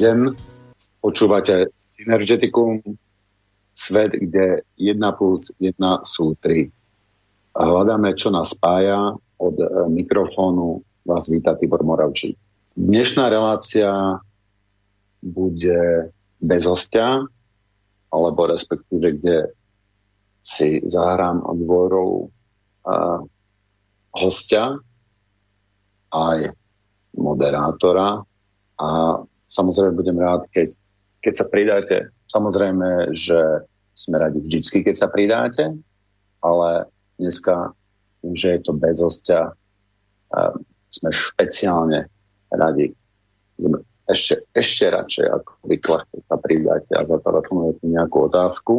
deň. Počúvate Synergeticum, svet, kde 1 plus 1 sú 3. A hľadáme, čo nás spája. Od e, mikrofónu vás víta Tibor Moravčík. Dnešná relácia bude bez hostia, alebo respektíve, kde si zahrám dvorou uh, hostia, aj moderátora a samozrejme budem rád, keď, keď sa pridáte. Samozrejme, že sme radi vždycky, keď sa pridáte, ale dneska, tým, že je to bez hostia, sme špeciálne radi. Ešte, ešte radšej, ako obvykle, keď sa pridáte a zatelefonujete nejakú otázku,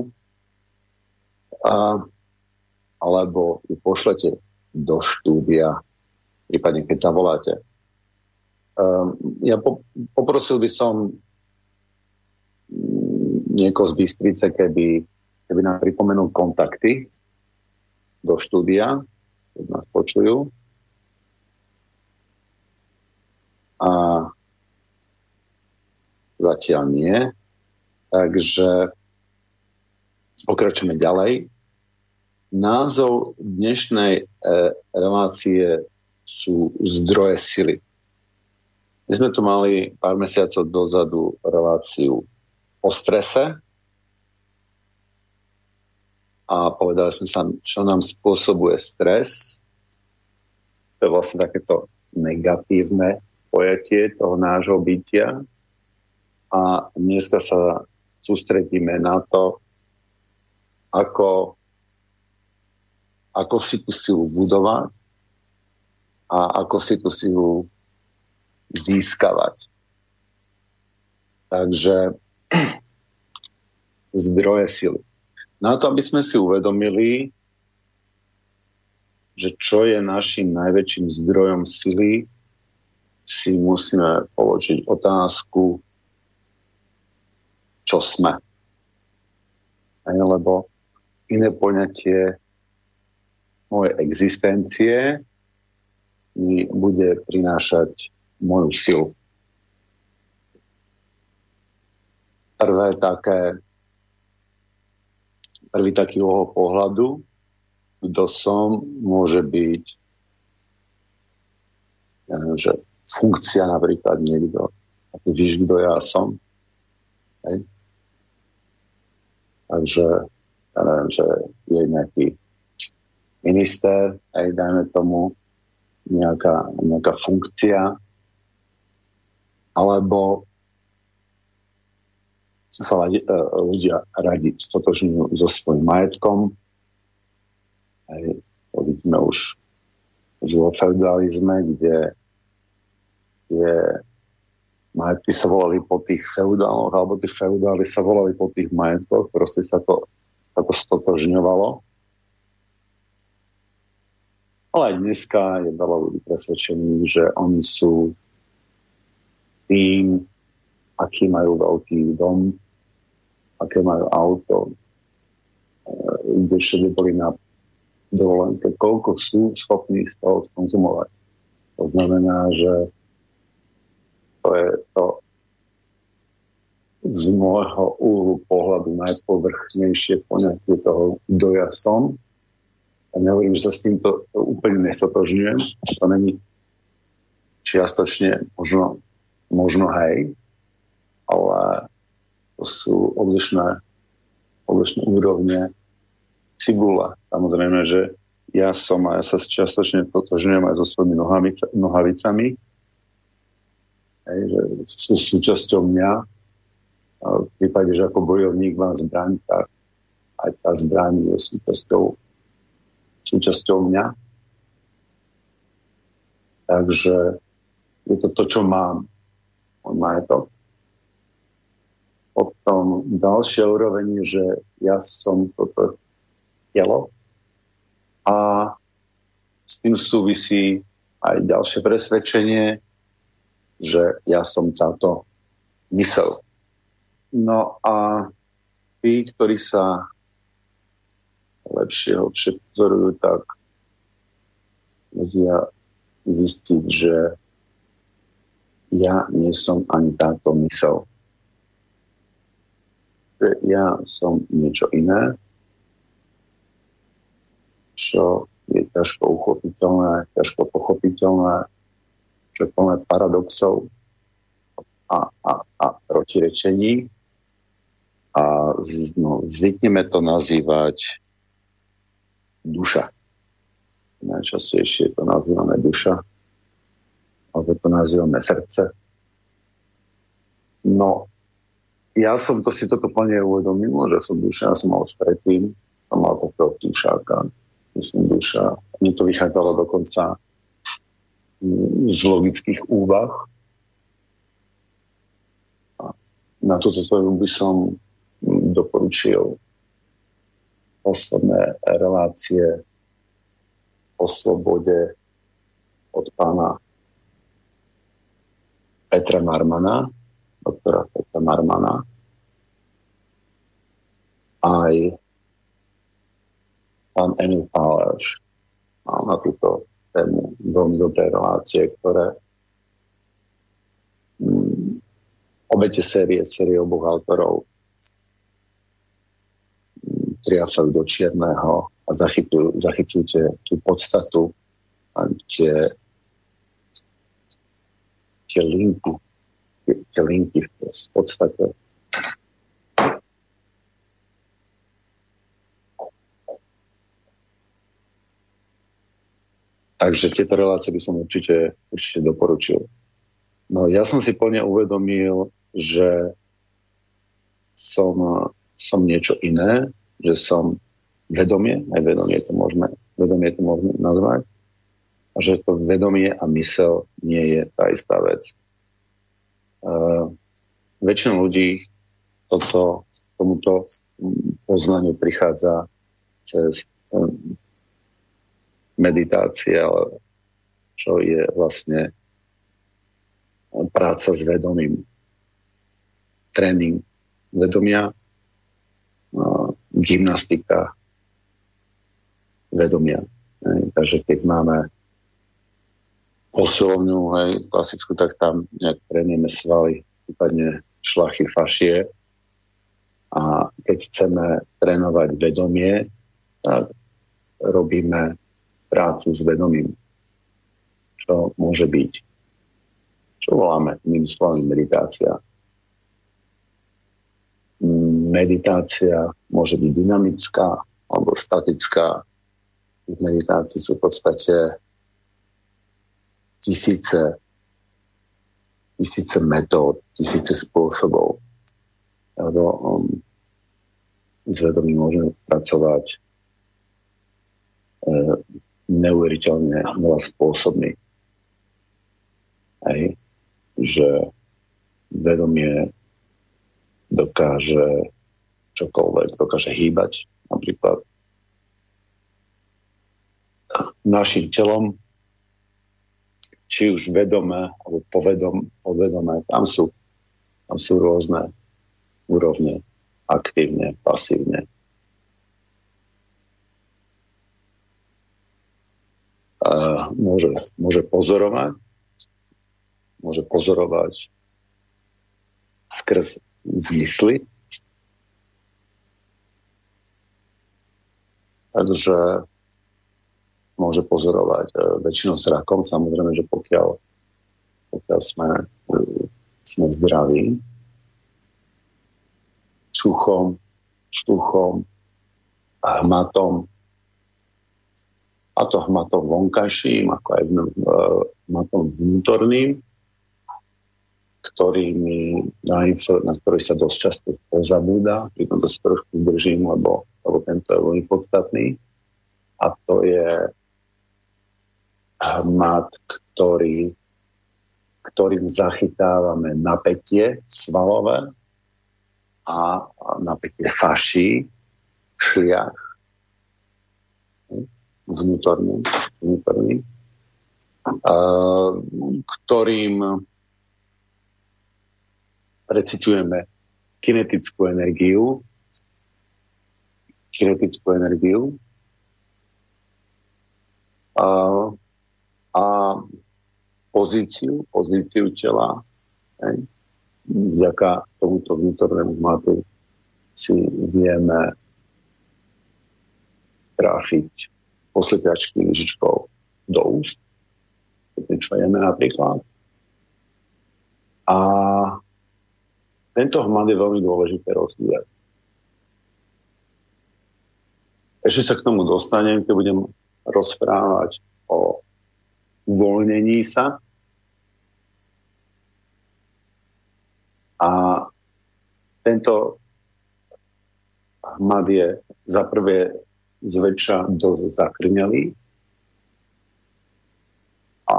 a, alebo ju pošlete do štúdia, prípadne keď zavoláte ja po, poprosil by som mm, niekoho z Bystrice, keby, keby nám pripomenul kontakty do štúdia, keď nás počujú. A zatiaľ nie. Takže pokračujeme ďalej. Názov dnešnej e, relácie sú zdroje sily. My sme tu mali pár mesiacov dozadu reláciu o strese a povedali sme sa, čo nám spôsobuje stres. To je vlastne takéto negatívne pojatie toho nášho bytia. A dneska sa sústredíme na to, ako, ako si tú silu budovať a ako si tú silu získavať. Takže zdroje sily. Na to, aby sme si uvedomili, že čo je našim najväčším zdrojom sily, si musíme položiť otázku, čo sme. Aj, lebo iné poňatie mojej existencie mi bude prinášať moju silu. Prvé také, prvý taký uhol pohľadu, kto som, môže byť ja neviem, že funkcia napríklad niekto. A ty víš, kto ja som. Hej? Takže ja neviem, že je nejaký minister, aj dajme tomu nejaká, nejaká funkcia, alebo sa e, ľudia radi stotožňujú so svojím majetkom. Aj, to vidíme už, už vo feudalizme, kde, kde majetky sa volali po tých feudáloch, alebo tí feudáli sa volali po tých majetkoch, proste sa to, sa to stotožňovalo. Ale aj dneska je veľa ľudí presvedčených, že oni sú aký majú veľký dom, aké majú auto, e, kde všade boli na dovolenke, koľko sú schopní z toho skonzumovať. To znamená, že to je to z môjho úhlu pohľadu najpovrchnejšie poňatie toho, kto ja som. A nehovorím, že sa s týmto úplne nestotožňujem. To není čiastočne možno Možno hej, ale to sú odlišné, odlišné úrovne cibula. Samozrejme, že ja som a ja sa čiastočne totožňujem aj so svojimi nohavica, nohavicami, hej, že sú súčasťou mňa. A v prípade, že ako bojovník mám zbraň, tak aj tá zbraň je súčasťou, súčasťou mňa. Takže je to to, čo mám môj majetok. Potom ďalšia úroveň že ja som toto telo a s tým súvisí aj ďalšie presvedčenie, že ja som táto mysel. No a tí, ktorí sa lepšie, lepšie pozorujú, tak vedia zistiť, že ja nie som ani táto mysel. Ja som niečo iné, čo je ťažko uchopiteľné, ťažko pochopiteľné, čo je plné paradoxov a, a, a protirečení. A no, zvykneme to nazývať duša. Najčastejšie to nazývame duša, alebo to nazývame srdce. No, ja som to si toto plne uvedomil, že som duša, ja som mal už predtým, som mal takého dušáka, myslím duša. Mne to vychádzalo dokonca mm, z logických úvah. A na túto tvoju by som doporučil posledné relácie o slobode od pána Petra Marmana, doktora Petra Marmana, aj pán Emil Pálež mal na túto tému veľmi dobré relácie, ktoré mm, obete série, série oboch autorov mm, triafajú do čierneho a zachytujú, zachytujú tie, tú podstatu a tie, tie linky, linky v podstate Takže tieto relácie by som určite, určite doporučil. No ja som si plne uvedomil, že som, som niečo iné, že som vedomie, aj vedomie to môžeme, vedomie to môžeme nazvať, a že to vedomie a mysel nie je tá istá vec. Uh, väčšina ľudí toto, tomuto poznaniu prichádza cez meditácia, čo je vlastne práca s vedomím. Tréning vedomia, gymnastika vedomia. Takže keď máme posilovňu, hej, klasickú, tak tam nejak trénujeme svaly, prípadne šlachy, fašie. A keď chceme trénovať vedomie, tak robíme prácu s vedomím. Čo môže byť? Čo voláme iným slovom meditácia? Meditácia môže byť dynamická alebo statická. Meditácii sú v podstate tisíce, tisíce metód, tisíce spôsobov. Alebo um, s môžeme pracovať e, neuveriteľne veľa spôsobmi. Hej. Že vedomie dokáže čokoľvek, dokáže hýbať napríklad našim telom, či už vedomé alebo povedom, povedomé, tam sú, tam sú rôzne úrovne, aktívne, pasívne. môže, môže pozorovať, môže pozorovať skrz zmysly. Takže môže pozorovať e, väčšinou rakom, samozrejme, že pokiaľ, pokiaľ sme, e, sme zdraví, čuchom, štuchom, hmatom, a to hmatom vonkajším, ako aj hmatom vnútorným, ktorými, na, na ktorý sa dosť často pozabúda, pri tomto sa trošku zdržím, lebo, lebo tento je veľmi podstatný. A to je hmat, ktorý, ktorým zachytávame napätie svalové a napätie faší, šliach vnútorným, vnútorným ktorým recitujeme kinetickú energiu, kinetickú energiu. A, a pozíciu, pozíciu tela, hej, vďaka tomuto vnútornému hmatu si vieme trafiť poslepiačky lyžičkou do úst, keď niečo jeme napríklad. A tento hmad je veľmi dôležité rozvíjať. Ešte sa k tomu dostanem, keď budem rozprávať o uvoľnení sa. A tento hmad je za prvé zväčša dosť zakrňalý, a,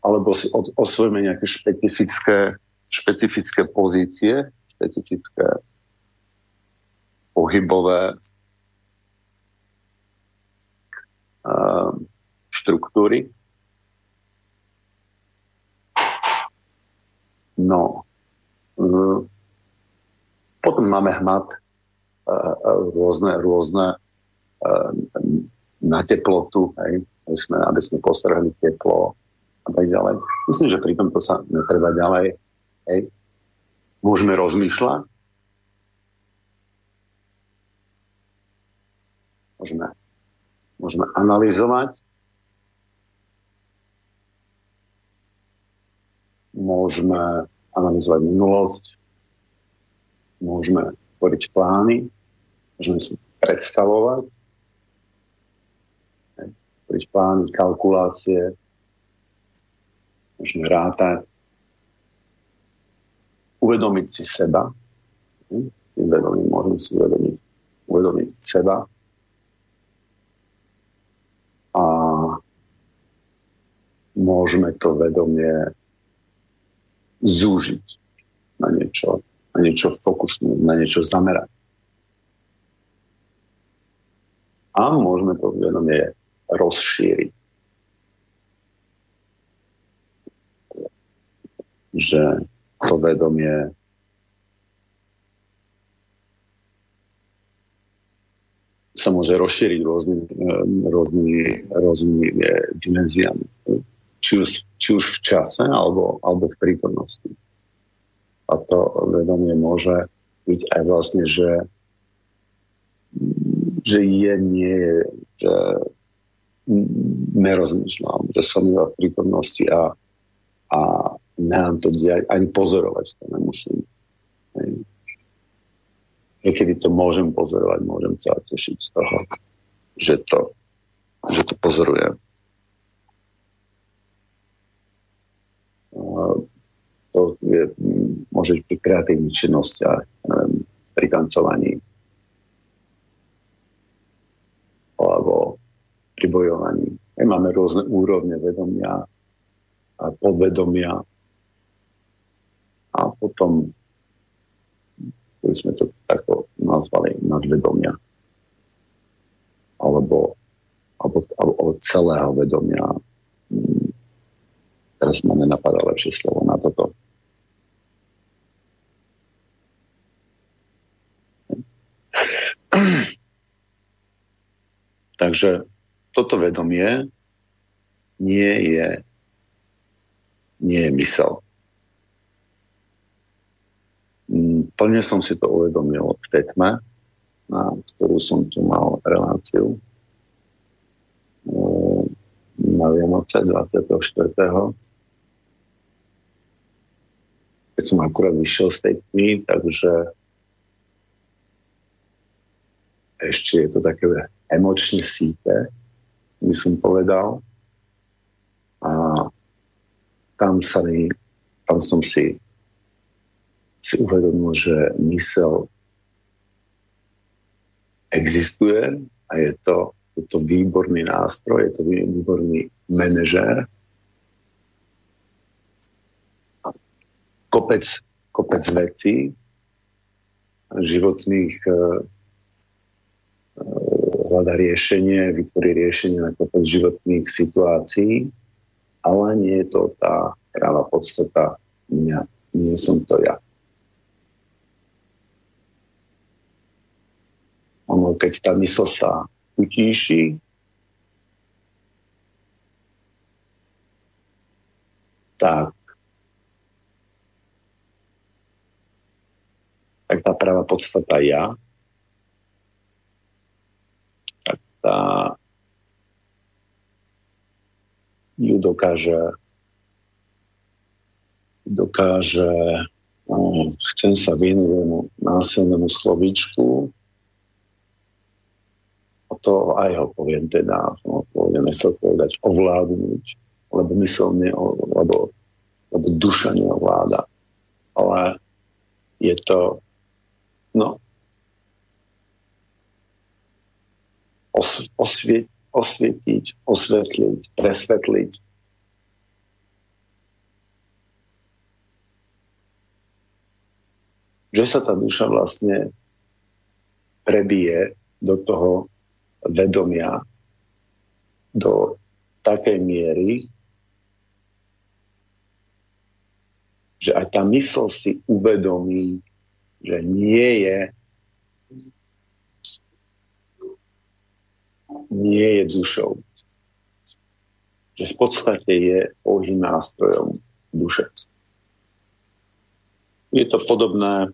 alebo si od, osvojíme nejaké špecifické, špecifické pozície, špecifické pohybové uh, štruktúry. No, uh, potom máme hmat uh, rôzne, rôzne na teplotu, hej, aby sme, aby sme postrhli teplo a tak ďalej. Myslím, že pri tomto sa netreba ďalej. Hej. Môžeme rozmýšľať, môžeme, môžeme analyzovať, môžeme analyzovať minulosť, môžeme tvoriť plány, môžeme si predstavovať, robiť plány, kalkulácie, môžeme rátať, uvedomiť si seba, tým môžeme si uvedomiť, uvedomiť seba a môžeme to vedomie zúžiť na niečo, na niečo fokusnúť, na niečo zamerať. A môžeme to vedomie rozšíriť. Že to vedomie sa môže rozšíriť rôznymi, rôznymi, rôznymi dimenziami. Či už, či už v čase, alebo, alebo v prítomnosti. A to vedomie môže byť aj vlastne, že, že je, nie je, že nerozmýšľam, že som iba v prítomnosti a, a nemám to diať, ani pozorovať to nemusím. Hej. To môžem pozorovať, môžem sa tešiť z toho, že to, že to pozorujem. To je, môže byť pri kreatívnych činnostiach, pri tancovaní, alebo pri bojovaní. Máme rôzne úrovne vedomia a podvedomia a potom by sme to takto nazvali nadvedomia alebo, alebo, alebo celého vedomia. Teraz ma nenapadá lepšie slovo na toto. Takže toto vedomie nie je, nie je mysel. Mm, plne som si to uvedomil v tej tme, na ktorú som tu mal reláciu mm, na Vianoce 24. Keď som akurát vyšiel z tej tmy, takže ešte je to také emočne síte, by som povedal. A tam, sa mi, tam som si, si uvedomil, že mysel existuje a je to, je to výborný nástroj, je to výborný manažér. Kopec, kopec vecí životných eh, hľada riešenie, vytvorí riešenie na kopec životných situácií, ale nie je to tá práva podstata mňa. Nie som to ja. Ono, keď tá mysl sa utíši, tak tak tá práva podstata ja, tak tá ju dokáže dokáže no, chcem sa vyhnúť násilnému slovíčku a to aj ho poviem teda, som ho poviem, nechcel povedať ovládnuť, lebo mysel ne, lebo, lebo duša neovláda. Ale je to no. Os, osvie, osvietiť, osvetliť, presvetliť. Že sa tá duša vlastne prebije do toho vedomia do takej miery, že aj tá mysl si uvedomí, že nie je nie je dušou. Že v podstate je pouhým nástrojom duše. Je to podobné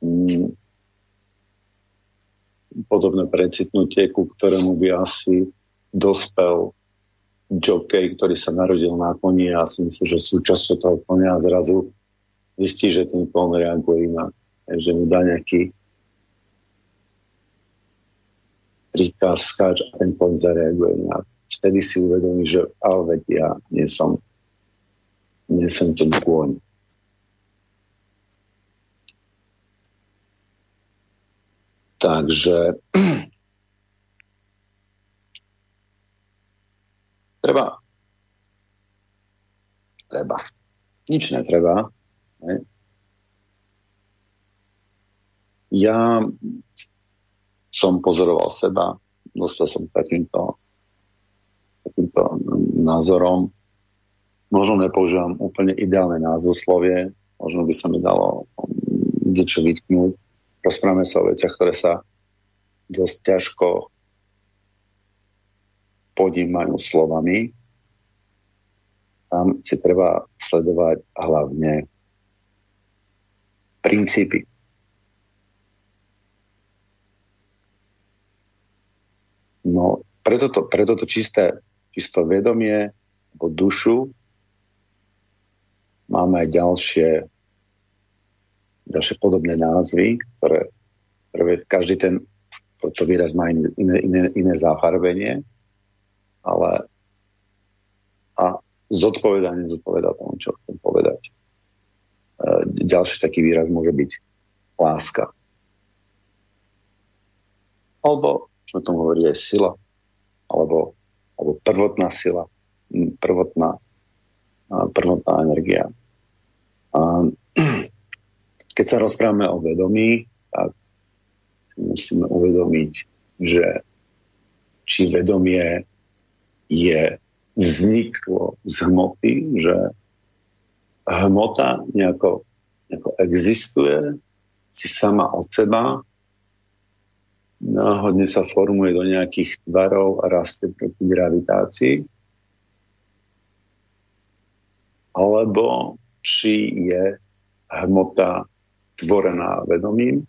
mm, podobné precitnutie, ku ktorému by asi dospel jockey, ktorý sa narodil na koni a si myslím, že súčasťou toho konia zrazu zistí, že ten kon reaguje inak. Že mu dá nejaký príkaz, skáč a ten kon zareaguje inak. Vtedy si uvedomí, že ale ja nie som, nie som ten kôň. Takže treba treba. Nič netreba. Ja som pozoroval seba, dostal som takýmto, takýmto názorom. Možno nepoužívam úplne ideálne názvoslovie, možno by sa mi dalo niečo vytknúť, rozprávame sa o veciach, ktoré sa dosť ťažko podímajú slovami. Tam si treba sledovať hlavne princípy. No, preto to, preto to čisté, čisto vedomie alebo dušu máme aj ďalšie ďalšie podobné názvy, ktoré, ktoré každý ten to výraz má iné, iné, iné zafarbenie, ale a zodpovedanie zodpoveda tomu, čo chcem povedať. E, ďalší taký výraz môže byť láska. Alebo, čo tomu hovorí, aj sila, alebo, alebo prvotná sila, prvotná, prvotná energia. A, keď sa rozprávame o vedomí, tak si musíme uvedomiť, že či vedomie je vzniklo z hmoty, že hmota nejako, nejako existuje si sama od seba, náhodne sa formuje do nejakých tvarov a rastie proti gravitácii, alebo či je hmota tvorená vedomím.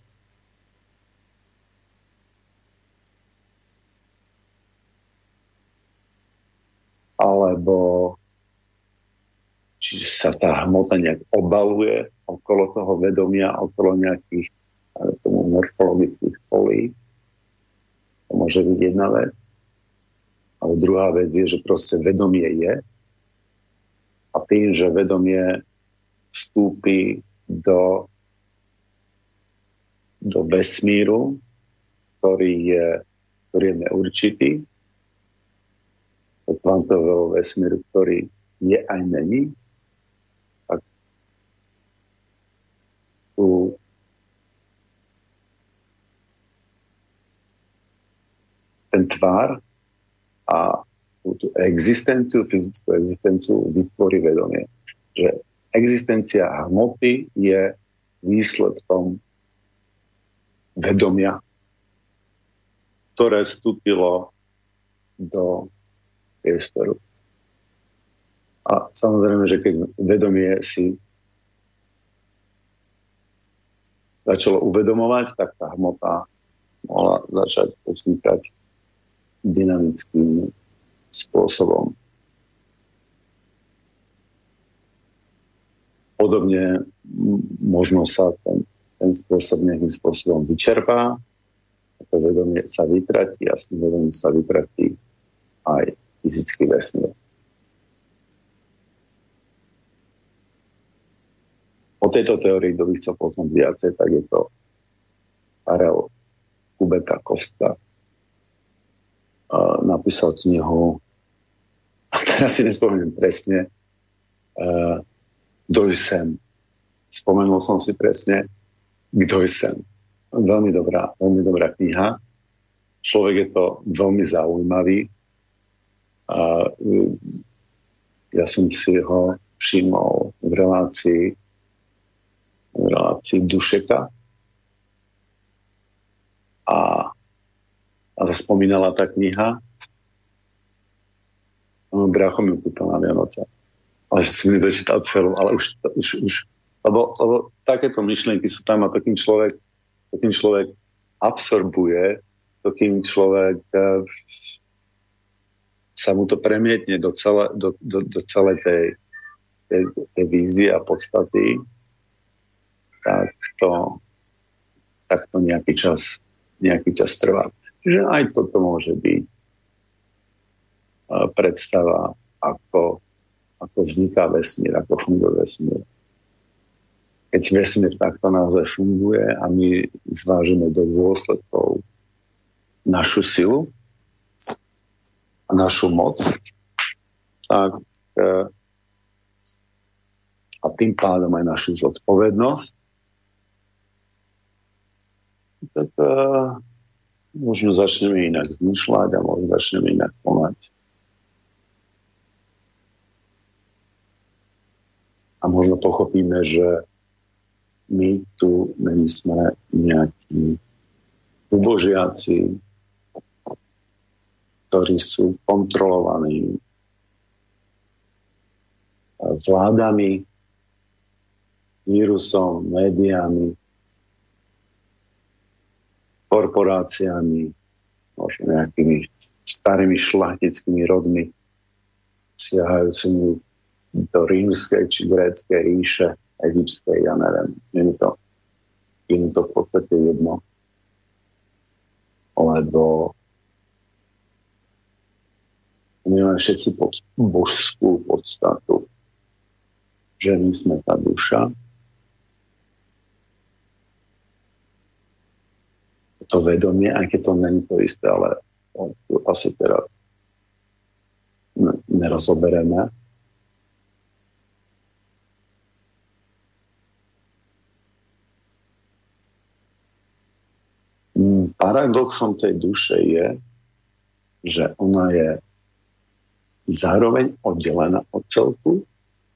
Alebo či sa tá hmota nejak obaluje okolo toho vedomia, okolo nejakých tomu morfologických polí. To môže byť jedna vec. Ale druhá vec je, že proste vedomie je a tým, že vedomie vstúpi do do vesmíru, ktorý je, ktorý je neurčitý, do kvantového vesmíru, ktorý je aj není, tu ten tvár a tú existenciu, fyzickú existenciu vytvorí vedomie. Že existencia hmoty je výsledkom vedomia, ktoré vstúpilo do priestoru. A samozrejme, že keď vedomie si začalo uvedomovať, tak tá hmota mohla začať vznikať dynamickým spôsobom. Podobne možno sa ten, ten spôsob nejakým spôsobom vyčerpá, to vedomie sa vytratí a s tým vedomím sa vytratí aj fyzický vesmír. O tejto teórii, kto by chcel poznať viacej, tak je to Karel Kubeka Kosta. Uh, napísal knihu, a teraz si nespomínam presne, uh, kto sem. Spomenul som si presne, kto sem. Veľmi dobrá, veľmi dobrá kniha. Človek je to veľmi zaujímavý. A, uh, ja som si ho všimol v relácii v relácii Dušeka. A, a zaspomínala tá kniha. No, brácho mi kúpil na Vianoce. Ale som mi dočítal celú, ale už, už, už lebo, lebo takéto myšlienky sú tam a takým človek, takým človek absorbuje, takým človek uh, sa mu to premietne do, celé, do, do, do celej tej, tej, tej vízie a podstaty tak to, tak to nejaký čas, nejaký čas trvá. Čiže aj toto môže byť predstava, ako, ako vzniká vesmír, ako funguje vesmír. Keď vesmír takto naozaj funguje a my zvážime do dôsledkov našu silu a našu moc, tak e, a tým pádom aj našu zodpovednosť, tak uh, možno začneme inak zmýšľať a možno začneme inak konať. A možno pochopíme, že my tu není sme nejakí ubožiaci, ktorí sú kontrolovaní vládami, vírusom, médiami, korporáciami, možno nejakými starými šlachtickými rodmi, siahajúcimi do rímskej či gréckej ríše, egyptskej, ja neviem. Je mi to, je mi to v podstate jedno. Lebo my máme všetci pod, božskú podstatu, že my sme tá duša, to vedomie, aj keď to není to isté, ale to asi teraz nerozobereme. Mm, paradoxom tej duše je, že ona je zároveň oddelená od celku,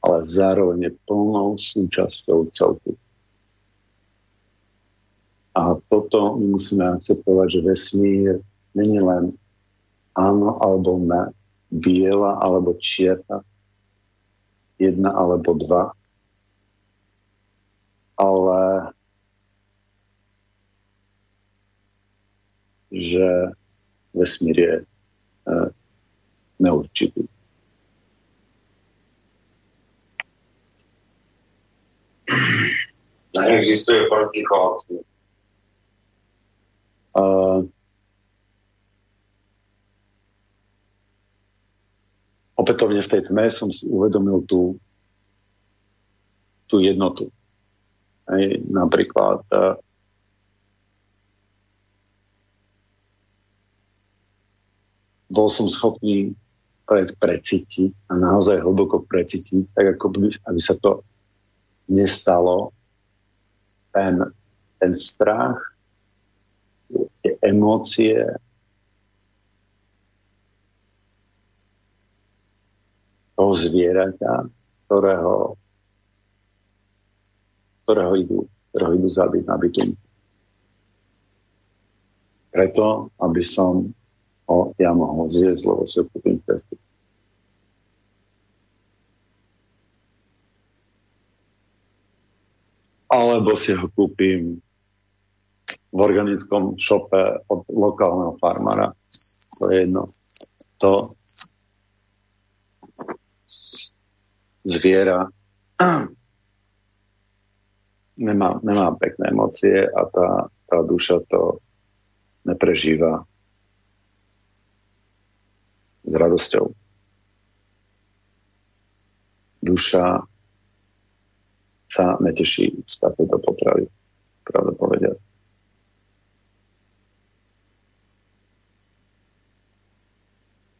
ale zároveň plnou súčasťou celku. A toto my musíme akceptovať, že vesmír není len áno alebo ne, biela alebo čierna, jedna alebo dva, ale že vesmír je e, neurčitý. Neexistuje protichodný. Uh, opätovne v tej tme som si uvedomil tú, tú jednotu. Hej, napríklad uh, bol som schopný pred, precítiť a naozaj hlboko precítiť, tak ako by, aby sa to nestalo, ten, ten strach, emócie, toho zvieraťa, ktorého, ktorého idú, ktorého idú zabiť na bytunku. Preto, aby som ho ja mohol zjesť, lebo si kúpim cestu. Alebo si ho kúpim v organickom šope od lokálneho farmára. To je jedno. To zviera nemá, nemá pekné emócie a tá, tá duša to neprežíva s radosťou. Duša sa neteší z takéto potravy, pravda povedať.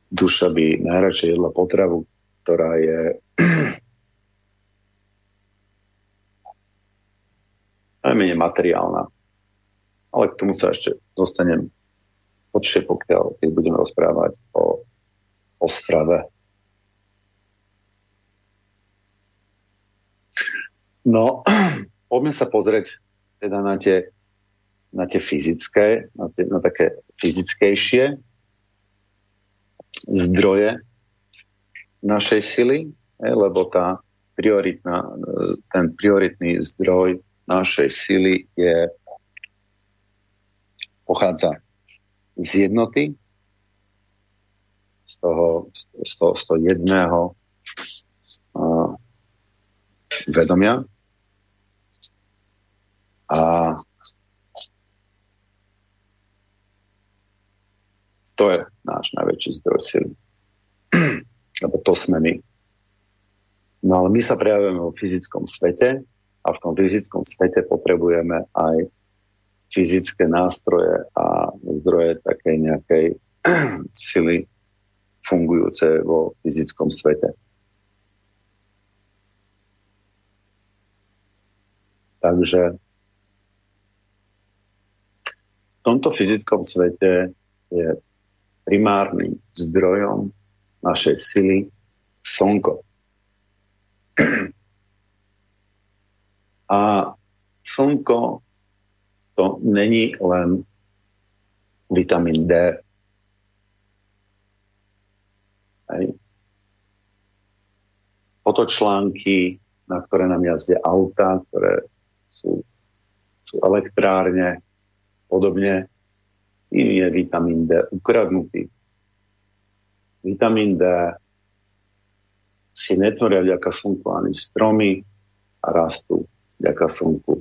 Duša by najradšej jedla potravu, ktorá je najmenej materiálna. Ale k tomu sa ešte dostanem počne, pokiaľ keď budeme rozprávať o, o strave. No, poďme sa pozrieť teda na tie, na tie fyzické, na, tie, na také fyzickejšie zdroje našej sily, lebo tá prioritná, ten prioritný zdroj našej sily je pochádza z jednoty, z toho, z toho, z toho jedného uh, vedomia. A to je náš najväčší zdroj sily. Lebo to sme my. No ale my sa prejavujeme vo fyzickom svete a v tom fyzickom svete potrebujeme aj fyzické nástroje a zdroje takej nejakej sily fungujúce vo fyzickom svete. Takže v tomto fyzickom svete je primárnym zdrojom našej sily slnko. A slnko to není len vitamín D. Hej. Fotočlánky, na ktoré nám jazdia auta, ktoré sú, sú elektrárne, podobne, im je vitamín D ukradnutý. Vitamín D si netvoria vďaka slnku ani stromy a rastú vďaka slnku.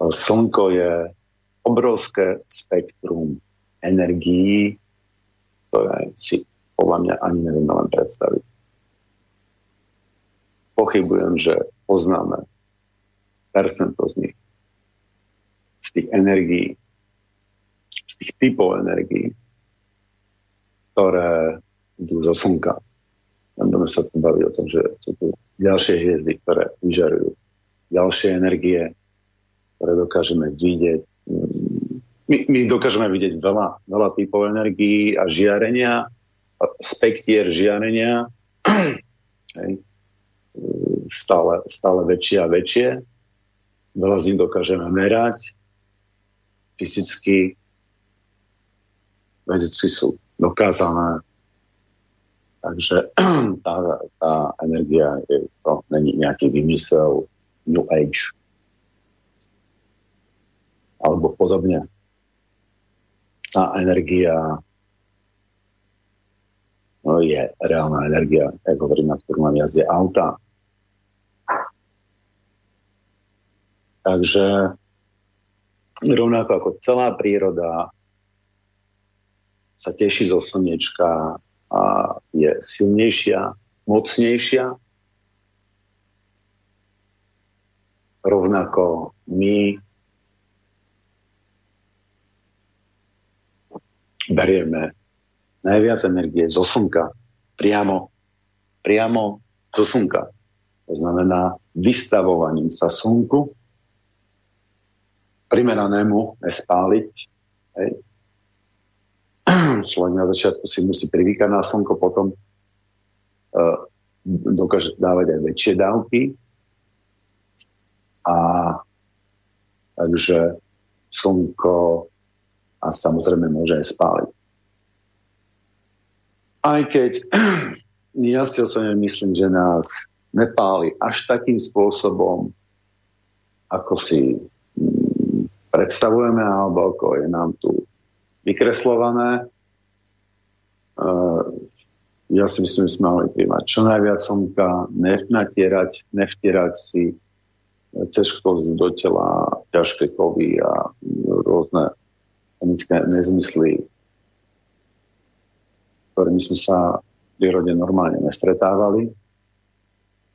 Slnko je obrovské spektrum energií, ktoré si podľa mňa ani nevieme len predstaviť. Pochybujem, že poznáme percento z nich, z tých energií, z tých typov energií, ktoré idú zo slnka. Budeme sa tu baviť o tom, že sú tu ďalšie hviezdy, ktoré vyžarujú ďalšie energie, ktoré dokážeme vidieť. My, my dokážeme vidieť veľa, veľa typov energií a žiarenia, spektier žiarenia, hej, stále, stále väčšie a väčšie. Veľa z nich dokážeme merať. Fyzicky, vedecky sú dokázané. Takže tá, tá energia je, to není nejaký vymysel New Age alebo podobne. Tá energia no, je reálna energia, ako hovorím, na ktorú mám jazdie auta. Takže rovnako ako celá príroda sa teší zo slnečka a je silnejšia, mocnejšia. Rovnako my berieme najviac energie zo slnka, priamo, priamo zo slnka. To znamená vystavovaním sa slnku, primeranému nespáliť. Hej. Človek na začiatku si musí privykať na slnko, potom uh, dokáže dávať aj väčšie dávky. A takže slnko a samozrejme môže aj spáliť. Aj keď ja si osobne myslím, že nás nepáli až takým spôsobom, ako si predstavujeme alebo ako je nám tu vykreslované. Uh, ja si myslím, že sme mali príjmať čo najviac slnka, natierať, nevtierať si cez do tela ťažké kovy a rôzne chemické nezmysly, ktorými sme sa v prírode normálne nestretávali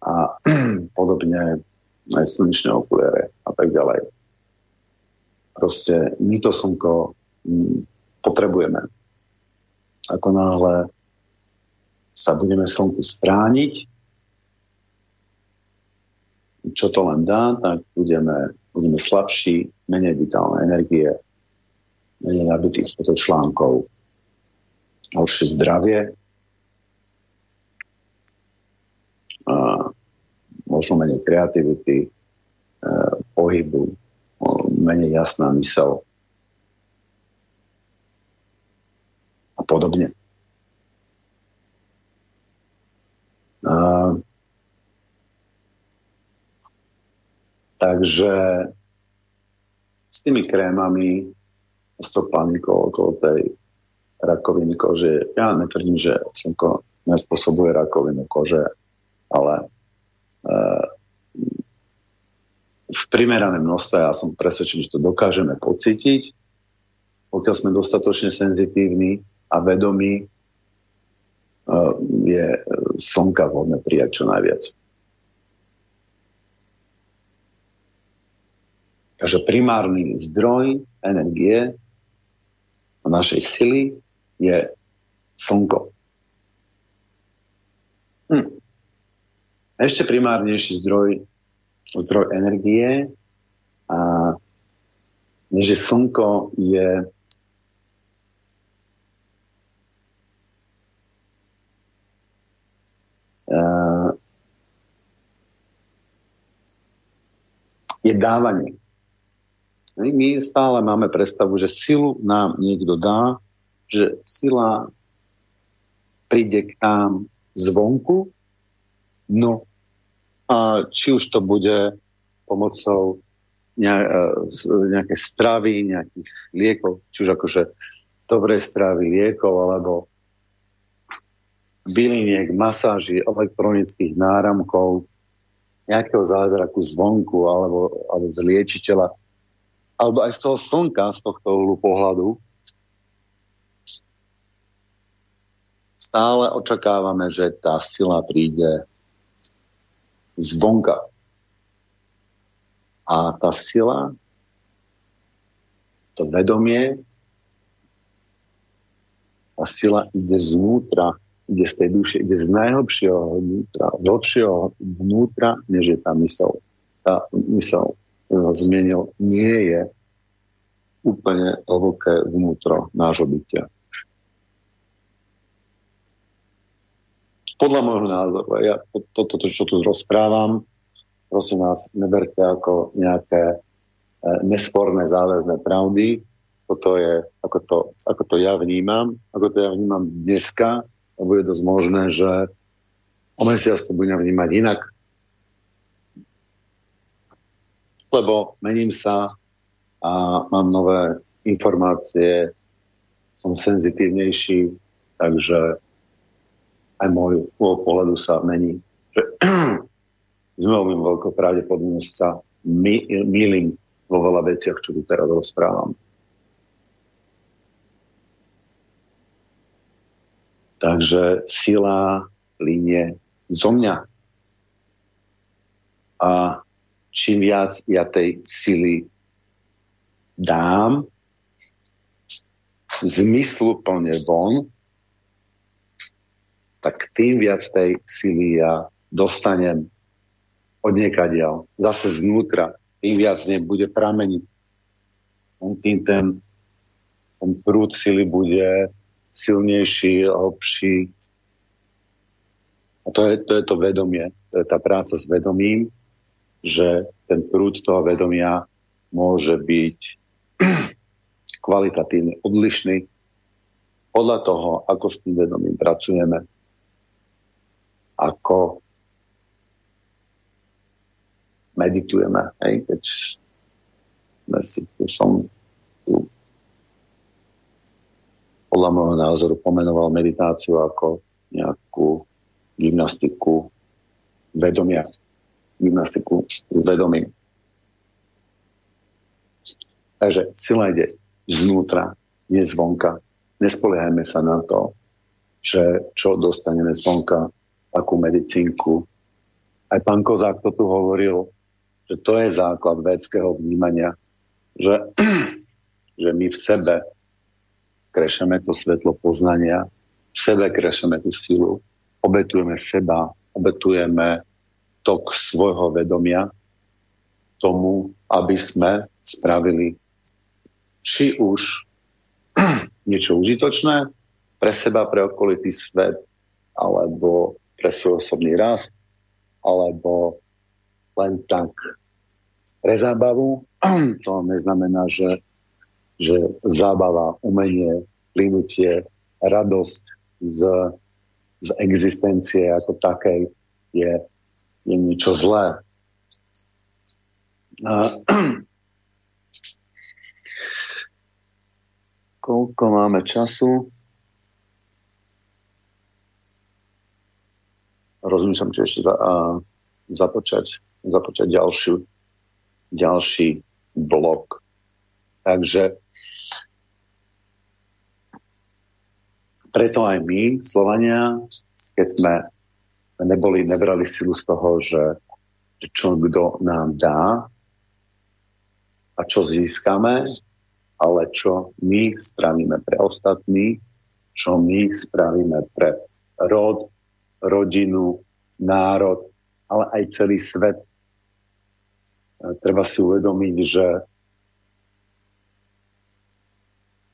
a podobne aj slnečné okuliare a tak ďalej. Proste my to slnko mm, potrebujeme. Ako náhle sa budeme slnku strániť, čo to len dá, tak budeme, budeme slabší, menej vitálnej energie, menej nabitých článkov, horšie zdravie, možno menej kreativity, e, pohybu, menej jasná mysel a podobne. takže s tými krémami, s tou panikou okolo tej rakoviny kože, ja netvrdím, že slnko nespôsobuje rakovinu kože, ale e, v primerané množstve ja som presvedčený, že to dokážeme pocítiť, pokiaľ sme dostatočne senzitívni a vedomí je slnka vhodné prijať čo najviac. Takže primárny zdroj energie našej sily je slnko. Hm. Ešte primárnejší zdroj, zdroj energie a je slnko je je dávanie. My stále máme predstavu, že silu nám niekto dá, že sila príde k nám zvonku, no a či už to bude pomocou e, nejaké stravy, nejakých liekov, či už akože dobrej stravy, liekov, alebo byliniek, masáži, elektronických náramkov, nejakého zázraku zvonku alebo, alebo z liečiteľa, alebo aj z toho slnka, z tohto pohľadu, stále očakávame, že tá sila príde zvonka. A tá sila, to vedomie, tá sila ide znútra ide z tej duše, ide z najhlbšieho vnútra, hlbšieho vnútra, než je tá mysel. Tá mysel, ktorú zmienil, nie je úplne hlboké vnútro nášho bytia. Podľa môjho názoru, ja toto, to, čo tu rozprávam, prosím vás, neberte ako nejaké e, nesporné záväzné pravdy. Toto je, ako to, ako to ja vnímam, ako to ja vnímam dneska, a bude dosť možné, že o mesiac to budem vnímať inak. Lebo mením sa a mám nové informácie, som senzitívnejší, takže aj môj pohľadu sa mení. Že s veľmi veľkou pravdepodobnosť sa my, vo veľa veciach, čo tu teraz rozprávam. Takže sila línie zo mňa. A čím viac ja tej sily dám zmysluplne von, tak tým viac tej sily ja dostanem od niekadiaľ, zase znútra, tým viac nebude prameniť. Tým ten, ten prúd sily bude silnejší, hlbší. A to je, to je to vedomie, to je tá práca s vedomím, že ten prúd toho vedomia môže byť kvalitatívne odlišný podľa toho, ako s tým vedomím pracujeme, ako meditujeme. Hej? Keď sme si, tu som tu podľa môjho názoru pomenoval meditáciu ako nejakú gymnastiku vedomia. Gymnastiku vedomím. Takže sila ide zvnútra, nie zvonka. Nespoliehajme sa na to, že čo dostaneme zvonka, akú medicínku. Aj pán Kozák to tu hovoril, že to je základ védského vnímania, že, že my v sebe krešeme to svetlo poznania, v sebe krešeme tú silu, obetujeme seba, obetujeme tok svojho vedomia tomu, aby sme spravili či už niečo užitočné pre seba, pre okolitý svet, alebo pre svoj osobný rast, alebo len tak pre zábavu. To neznamená, že že zábava, umenie, plynutie, radosť z, z existencie ako takej je, je niečo zlé. A, koľko máme času? Rozmýšľam, či ešte za, a, započať, započať ďalšiu, ďalší blok. Takže preto aj my, Slovania, keď sme neboli, nebrali silu z toho, že čo kto nám dá a čo získame, ale čo my spravíme pre ostatní, čo my spravíme pre rod, rodinu, národ, ale aj celý svet. Treba si uvedomiť, že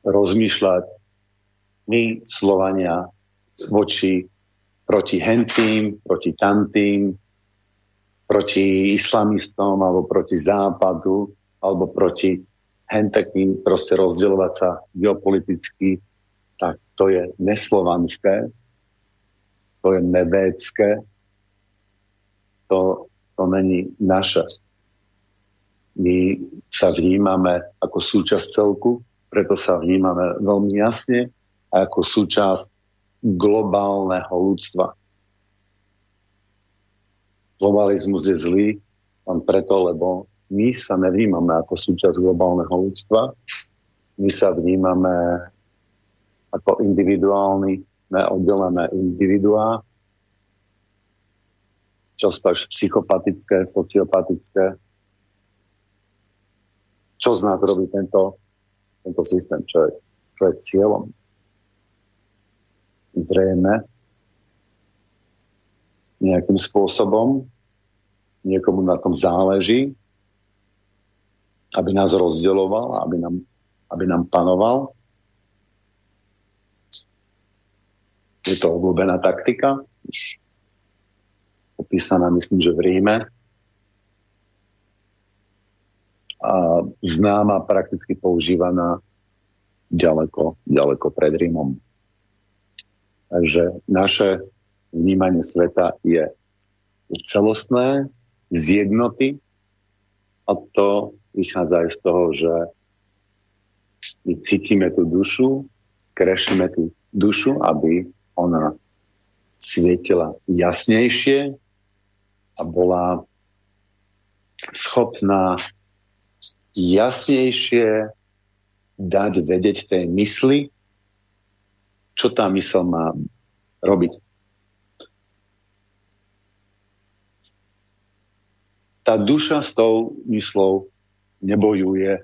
rozmýšľať my, Slovania, voči proti hentým, proti tantým, proti islamistom alebo proti západu alebo proti hentakým, proste rozdielovať sa geopoliticky, tak to je neslovanské, to je nevécké, to, to není naše. My sa vnímame ako súčasť celku, preto sa vnímame veľmi jasne ako súčasť globálneho ľudstva. Globalizmus je zlý len preto, lebo my sa nevnímame ako súčasť globálneho ľudstva. My sa vnímame ako individuálny, neoddelené individuá, často až psychopatické, sociopatické. Čo z nás robí tento tento systém, čo je, čo je cieľom. Zrejme nejakým spôsobom niekomu na tom záleží, aby nás rozdeloval, aby nám, aby nám panoval. Je to obľúbená taktika, opísaná myslím, že v Ríme, a známa, prakticky používaná ďaleko, ďaleko pred Rímom. Takže naše vnímanie sveta je celostné, z jednoty a to vychádza aj z toho, že my cítime tú dušu, krešíme tú dušu, aby ona svietila jasnejšie a bola schopná jasnejšie dať vedieť tej mysli, čo tá mysl má robiť. Tá duša s tou myslou nebojuje.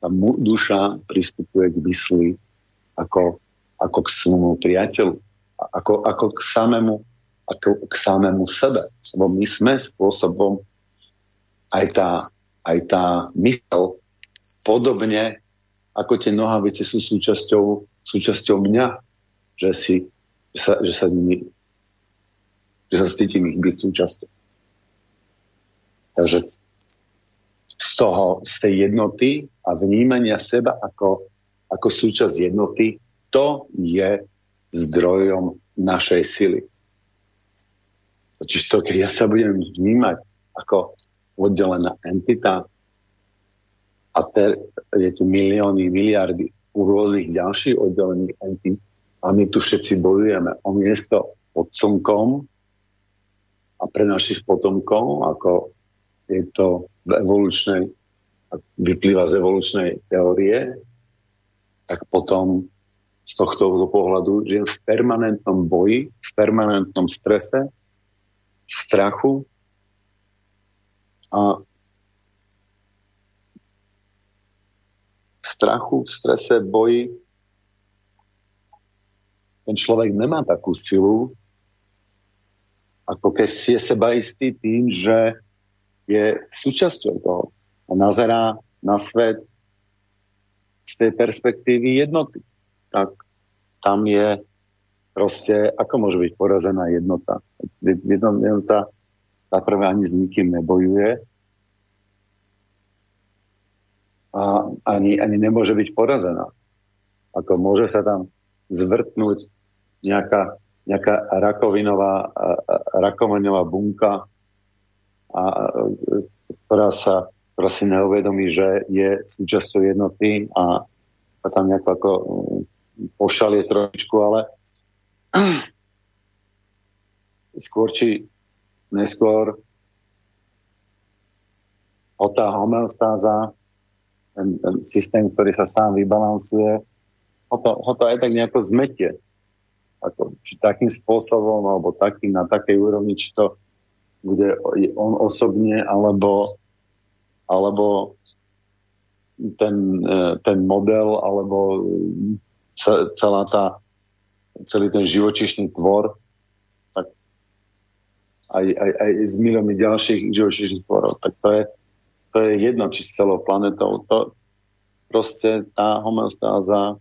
Tá duša pristupuje k mysli ako, ako k svojmu priateľu, ako, ako k samému ako k samému sebe. Lebo my sme spôsobom aj tá aj tá mysel podobne ako tie nohavice sú súčasťou, súčasťou mňa, že, si, sa, že, sa že sa cítim ich byť súčasťou. Takže z toho, z tej jednoty a vnímania seba ako, ako súčasť jednoty, to je zdrojom našej sily. Totiž to, keď ja sa budem vnímať ako oddelená entita, a ter, je tu milióny, miliardy rôznych ďalších oddelení a my tu všetci bojujeme o miesto pod slnkom a pre našich potomkov, ako je to v evolučnej, vyplýva z evolučnej teórie, tak potom z tohto pohľadu žijem v permanentnom boji, v permanentnom strese, strachu a strachu, v strese, boji ten človek nemá takú silu, ako keď je seba istý tým, že je súčasťou toho a nazerá na svet z tej perspektívy jednoty. Tak tam je proste, ako môže byť porazená jednota. Jednota tá prvé ani s nikým nebojuje a ani, ani nemôže byť porazená. Ako môže sa tam zvrtnúť nejaká, nejaká rakovinová, rakovinová bunka, a, ktorá sa ktorá neuvedomí, že je súčasťou jednoty a, a tam nejako ako pošalie trošičku, ale skôr či neskôr o tá homeostáza, ten, ten systém, ktorý sa sám vybalansuje, ho to, ho to aj tak nejako zmetie. Ako, či takým spôsobom, alebo takým na takej úrovni, či to bude on osobne, alebo, alebo ten, e, ten model, alebo celá tá, celý ten živočišný tvor, tak aj, aj, aj s miliónmi ďalších živočišných tvorov, tak to je, to je jedno, či s celou planetou. To, proste tá homeostáza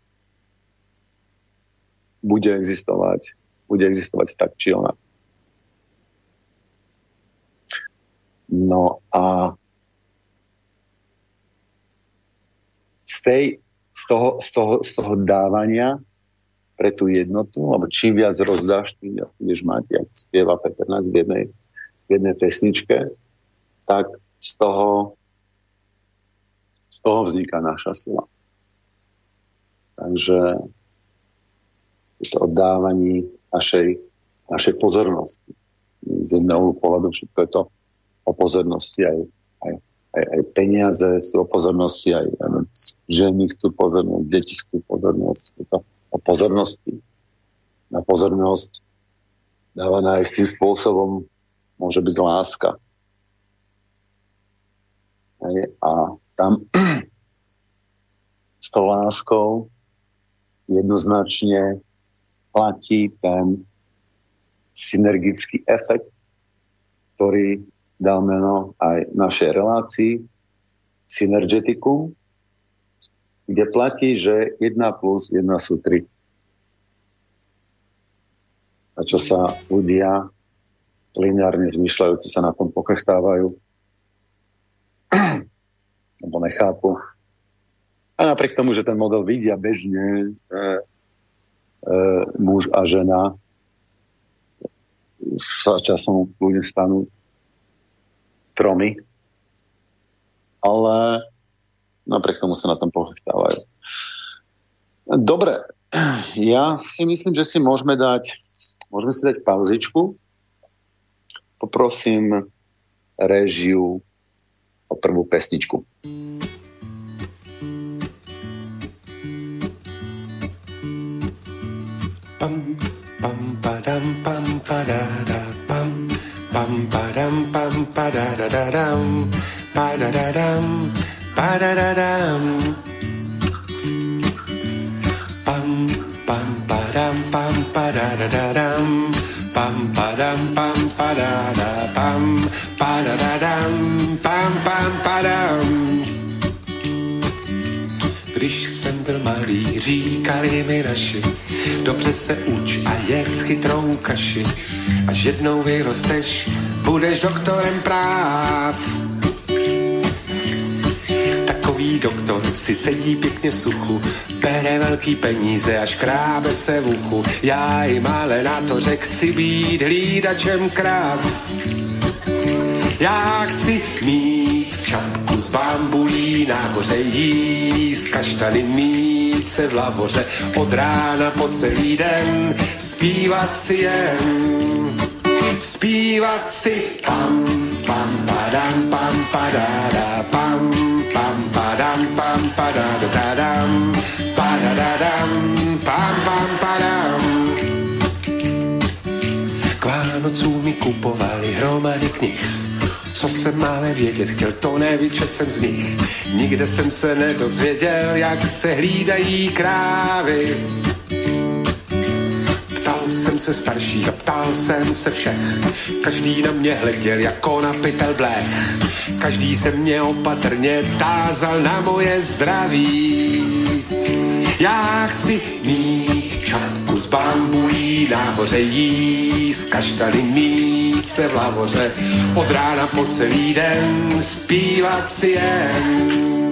bude existovať, bude existovať tak či ona. No a z, tej, z, toho, z, toho, z toho dávania pre tú jednotu, lebo čím viac rozdáš, tým viac budeš mať, jak spieva Peter v jednej, v jednej pesničke, tak z toho, z toho vzniká naša sila. Takže je to oddávaní našej, našej pozornosti. Z jedného pohľadu všetko je to o pozornosti aj, aj, aj, aj peniaze sú o pozornosti, aj, aj ženy chcú pozornosť, deti chcú pozornosť. Je to o pozornosti. Na pozornosť dávaná aj tým spôsobom môže byť láska. Hej, a tam s tou láskou jednoznačne platí ten synergický efekt, ktorý dal meno aj našej relácii synergetikum, kde platí, že 1 plus 1 sú 3. A čo sa ľudia lineárne zmyšľajúci sa na tom pokechtávajú alebo nechápu. A napriek tomu, že ten model vidia bežne, e, muž a žena sa časom ľudia stanú tromi, ale napriek tomu sa na tom pochtávajú. Dobre, ja si myslím, že si môžeme dať môžeme si dať pauzičku. Poprosím režiu o prvú pesničku. pam pam padam pam padada pam pam padam pam padadadam padadadam padadadam pam pam padam pam padadadam pam padam pam padada pam padadadam pam pam padam Když jsem byl malý, říkali mi naši, dobře se uč a je s chytrou kaši. Až jednou vyrosteš, budeš doktorem práv. Takový doktor si sedí pěkně v suchu, bere velký peníze a škrábe se v uchu. Já jim ale na to řek chci být hlídačem kráv. Já chci mít z bambulí nahoře jíst kaštany mít se v lavoře. Od rána po celý den zpívat si jen. Zpívat si pam pam padam pam padada pam pam padam pam padada dadam padadadam pam pam padam. K Vánocům mi kupovali hromady knih co jsem ale vědět chtěl, to nevyčet jsem z nich. Nikde jsem se nedozvěděl, jak se hlídají krávy. Ptal jsem se starší a ptal jsem se všech. Každý na mě hleděl jako na pytel blech. Každý se mě opatrně tázal na moje zdraví. Já chci mít čapku z bambulí, nahoře jíst kaštany mít se v lavoře, od rána po celý den zpívat si jen.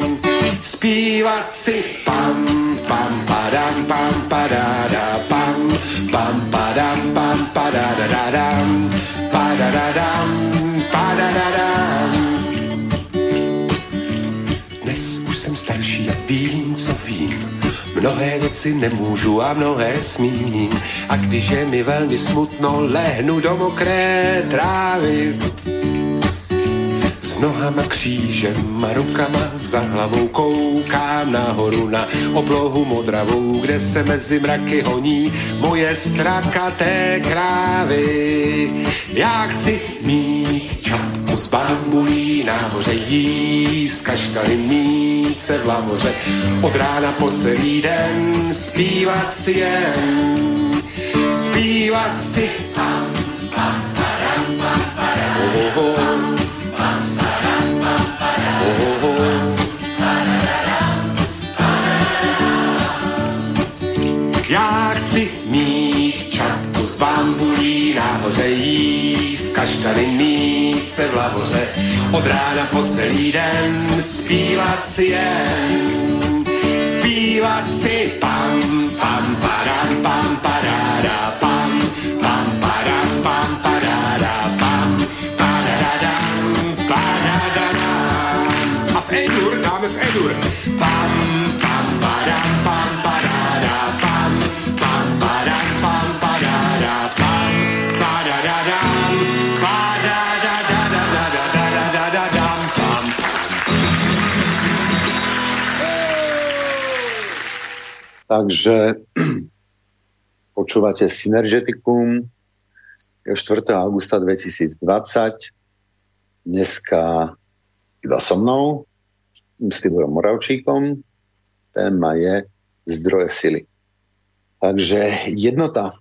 Zpívat si pam, pam, padam, pam, padada, pam, pam, padam, pam, padada, dadam, padadadam, padadadam. Dnes už jsem starší a vím, co vím Mnohé věci nemůžu a mnohé smím. A když je mi velmi smutno, lehnu do mokré trávy. S nohama křížem a rukama za hlavou koukám nahoru na oblohu modravou, kde se mezi mraky honí moje strakaté krávy. Já chci mít čapku z bambulí, nahoře jíst kaškali mít se v lavoře, od rána po celý den zpívat si jen, zpívat si. Pam, pam, oh. Já chci mít čapku z bambulí nahoře jíst kaštany mít se v lavoře od rána po celý den zpívat si jen, zpívat si pam, pam, padam, pam, Takže počúvate Synergeticum 4. augusta 2020. Dneska iba so mnou, s Tiborom Moravčíkom. Téma je zdroje sily. Takže jednota.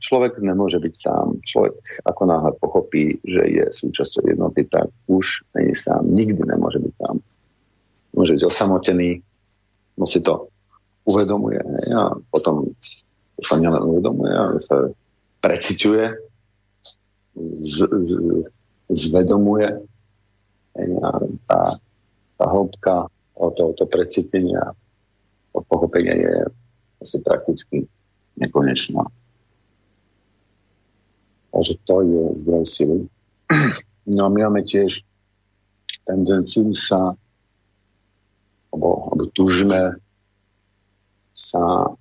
Človek nemôže byť sám. Človek ako náhle pochopí, že je súčasťou jednoty, tak už není sám. Nikdy nemôže byť sám. Môže byť osamotený, musí to uvedomuje a potom sa nielen uvedomuje, ale sa preciťuje, z, z, zvedomuje a tá, tá hĺbka o to, to precítenia, o pochopenie je asi prakticky nekonečná. Takže to je zdroj sily. No a my máme tiež tendenciu sa alebo, alebo túžime sa,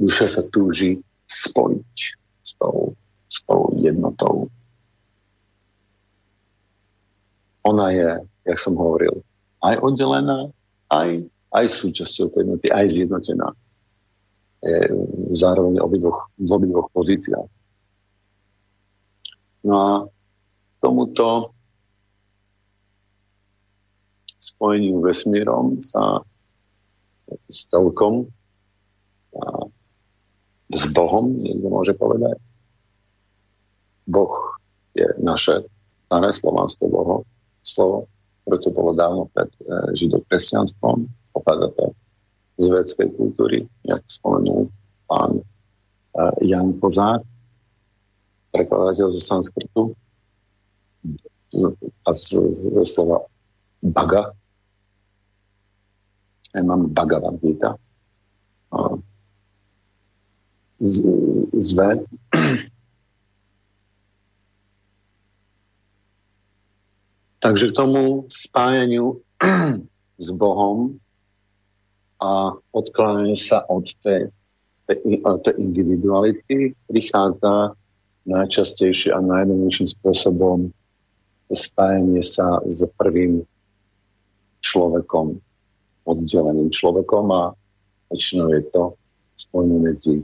duša sa túži spojiť s tou, s tou jednotou. Ona je, jak som hovoril, aj oddelená, aj, aj súčasťou tej jednoty, aj zjednotená. Je zároveň obidvoch, v obidvoch pozíciách. No a tomuto spojeniu vesmírom sa s telkom s Bohom, niekto môže povedať. Boh je naše staré slovanské boho, slovo, ktoré to bolo dávno pred e, židokresťanstvom, pochádza to z vedskej kultúry, jak spomenul pán e, Jan Kozák, prekladateľ zo sanskrtu a z, z, z slova baga. Ja mám Bhagavad zve. Takže k tomu spájaniu s Bohom a odkláňanie sa od tej, tej, tej individuality prichádza najčastejšie a najjednoduchším spôsobom spájanie sa s prvým človekom, oddeleným človekom a väčšinou je to spojenie medzi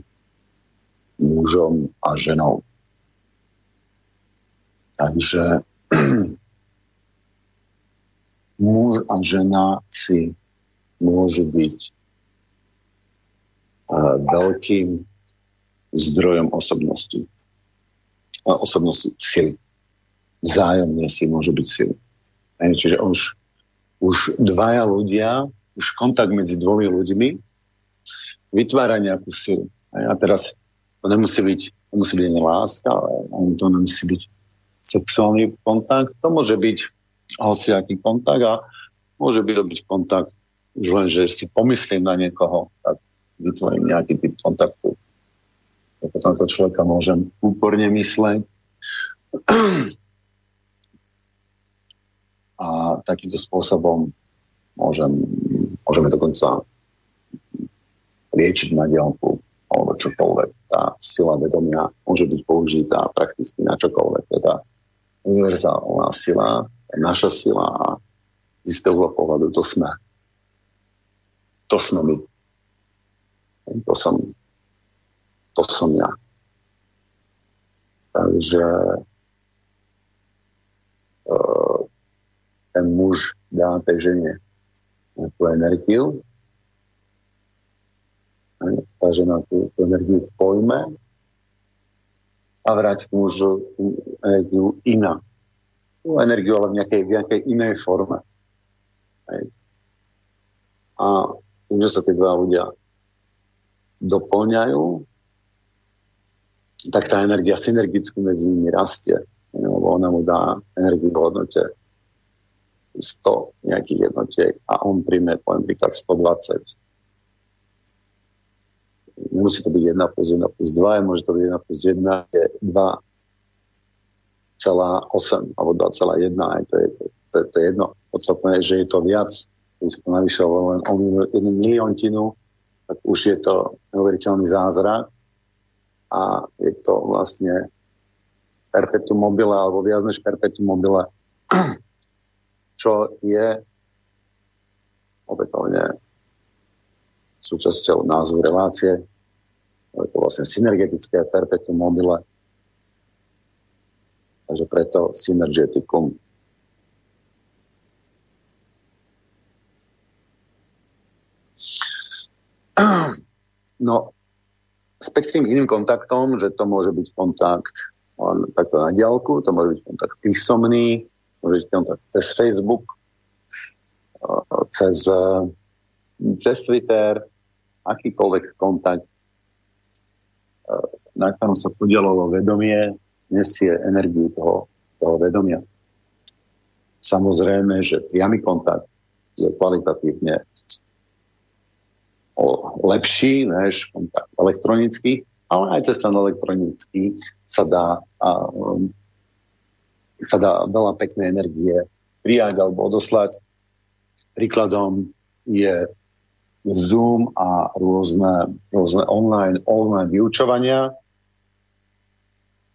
mužom a ženou. Takže muž a žena si môžu byť uh, veľkým zdrojom osobnosti. Uh, osobnosti sily. Vzájomne si môžu byť sily. Čiže už, už dvaja ľudia, už kontakt medzi dvomi ľuďmi vytvára nejakú silu. A teraz to nemusí byť, to musí byť láska, ale to nemusí byť sexuálny kontakt. To môže byť hociaký kontakt a môže byť robiť kontakt už len, že si pomyslím na niekoho, tak vytvorím nejaký typ kontaktu. Ja potom to človeka môžem úporne mysleť. A takýmto spôsobom môžem, môžeme dokonca liečiť na diálku alebo čokoľvek. Tá sila vedomia môže byť použitá prakticky na čokoľvek. Teda univerzálna sila, naša sila a z istého pohľadu to sme. To sme my. To som, to som ja. Takže uh, ten muž dá tej žene tú energiu, tá žena tú, tú energiu pojme a vráť mužu tú energiu iná. Tú energiu, ale v nejakej, v nejakej inej forme. Hej. A tým, že sa tí dva ľudia doplňajú, tak tá energia synergicky medzi nimi rastie. Lebo ona mu dá energiu v hodnote 100 nejakých jednotiek a on príjme poviem príklad 120 nemusí to byť 1 plus 1 plus 2, môže to byť 1 plus 1, je 2,8 alebo 2,1, aj to je, to, to je jedno. Podstatné je, že je to viac, keď to navyšlo len o jednu miliontinu, tak už je to neuveriteľný zázrak a je to vlastne perpetuum mobile alebo viac než perpetuum mobile, čo je opätovne súčasťou názvu relácie. Je to vlastne synergetické perpetuum mobile. Takže preto synergetikum. No, späť k tým iným kontaktom, že to môže byť kontakt on, takto na diálku, to môže byť kontakt písomný, môže byť kontakt cez Facebook, cez, cez Twitter, akýkoľvek kontakt, na ktorom sa podielalo vedomie, nesie energiu toho, toho vedomia. Samozrejme, že priamy kontakt je kvalitatívne lepší než kontakt elektronický, ale aj cez ten elektronický sa dá, a, um, sa dá veľa peknej energie prijať alebo odoslať. Príkladom je Zoom a rôzne, rôzne online, online vyučovania,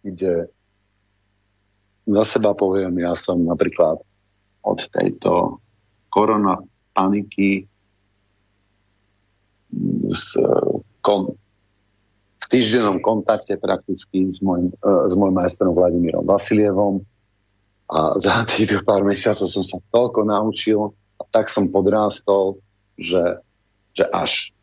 kde za seba poviem, ja som napríklad od tejto korona paniky s, kon, v týždennom kontakte prakticky s môjim, e, s môjim majstrom Vladimírom Vasilievom a za týchto pár mesiacov som sa toľko naučil a tak som podrástol, že že až.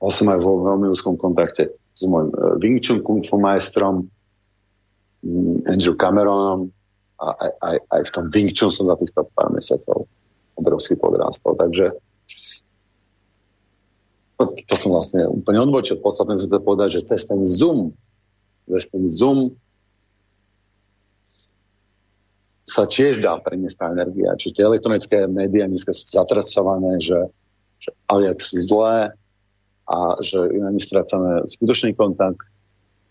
Bol som aj vo veľmi úzkom kontakte s môjim uh, Wing Chun Kung Fu majstrom um, Andrew Cameronom a aj, aj, aj v tom Wing Chun som za týchto pár mesiacov obrovský podrástol. Takže to, to som vlastne úplne odbočil. Podstatné sa to povedať, že cez ten Zoom, cez ten Zoom sa tiež dá preniesť tá energia. Čiže tie elektronické médiá dneska sú zatracované, že že aliak sú zlé a že nami strácame skutočný kontakt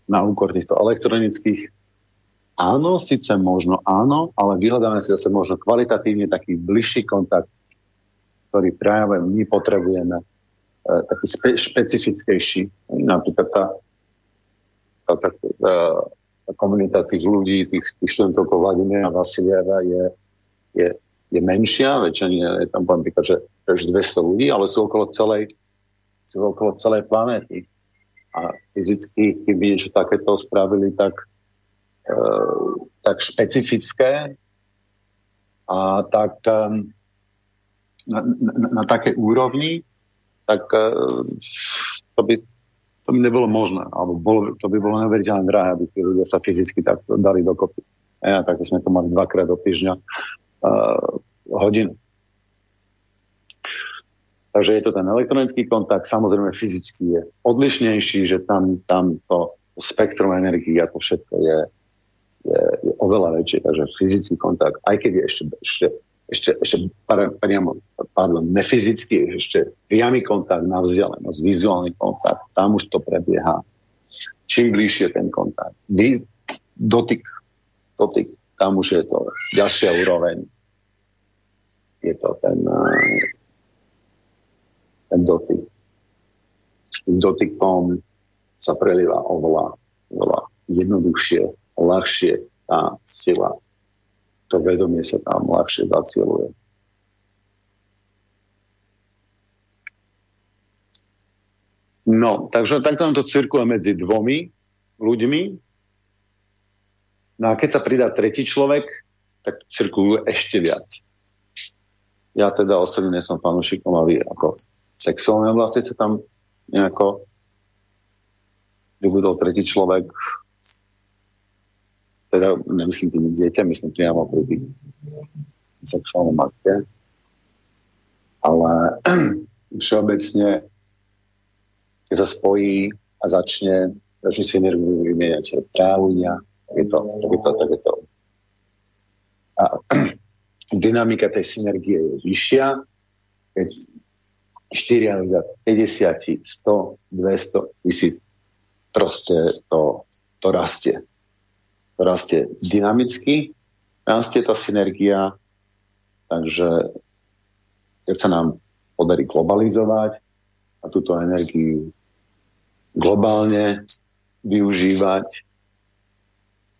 na úkor týchto elektronických áno, síce možno áno, ale vyhľadáme si zase možno kvalitatívne taký bližší kontakt, ktorý práve my potrebujeme, e, taký spe, špecifickejší. Napríklad tá, tá, tá, tá, komunita tých ľudí, tých, tých študentov ako Vladimíra Vasilieva je, je, je menšia, väčšina je tam poviem že až 200 ľudí, ale sú okolo celej, sú okolo celej planéty. A fyzicky, keby niečo takéto spravili, tak, e, tak špecifické a tak e, na, na, na také úrovni, tak e, to by, to by nebolo možné. Alebo bolo, to by bolo neveriteľné drahé, aby tí ľudia sa fyzicky tak dali dokopy. Ja, tak sme to mali dvakrát do týždňa uh, hodinu. Takže je to ten elektronický kontakt, samozrejme fyzicky je odlišnejší, že tam, tam to spektrum energií a to všetko je, je, je oveľa väčšie, takže fyzický kontakt, aj keď je ešte, ešte, ešte, ešte priamo, pardon, nefyzický, ešte priamy kontakt na vzdialenosť, vizuálny kontakt, tam už to prebieha. Čím bližšie ten kontakt. Vy, dotyk, dotyk, tam už je to ďalšia úroveň je to ten, ten dotyk. Dotykom sa prelíva oveľa, oveľa jednoduchšie, ľahšie tá sila. To vedomie sa tam ľahšie zacieluje. No, takže takto nám to cirkule medzi dvomi ľuďmi. No a keď sa pridá tretí človek, tak cirkulujú ešte viac. Ja teda osobne som fanúšikom, aby ako sexuálne oblasti sa tam nejako vybudol tretí človek. Teda nemyslím tým dieťa, myslím priamo pri sexuálnom akte. Ale všeobecne, keď sa spojí a začne, začne si energiu vymieňať práve ľudia, tak je to, tak je to, tak je to. A dynamika tej synergie je vyššia, keď 4 ľudia, 50, 100, 200, tisíc, proste to, to rastie. To rastie dynamicky, rastie tá synergia, takže keď sa nám podarí globalizovať a túto energiu globálne využívať,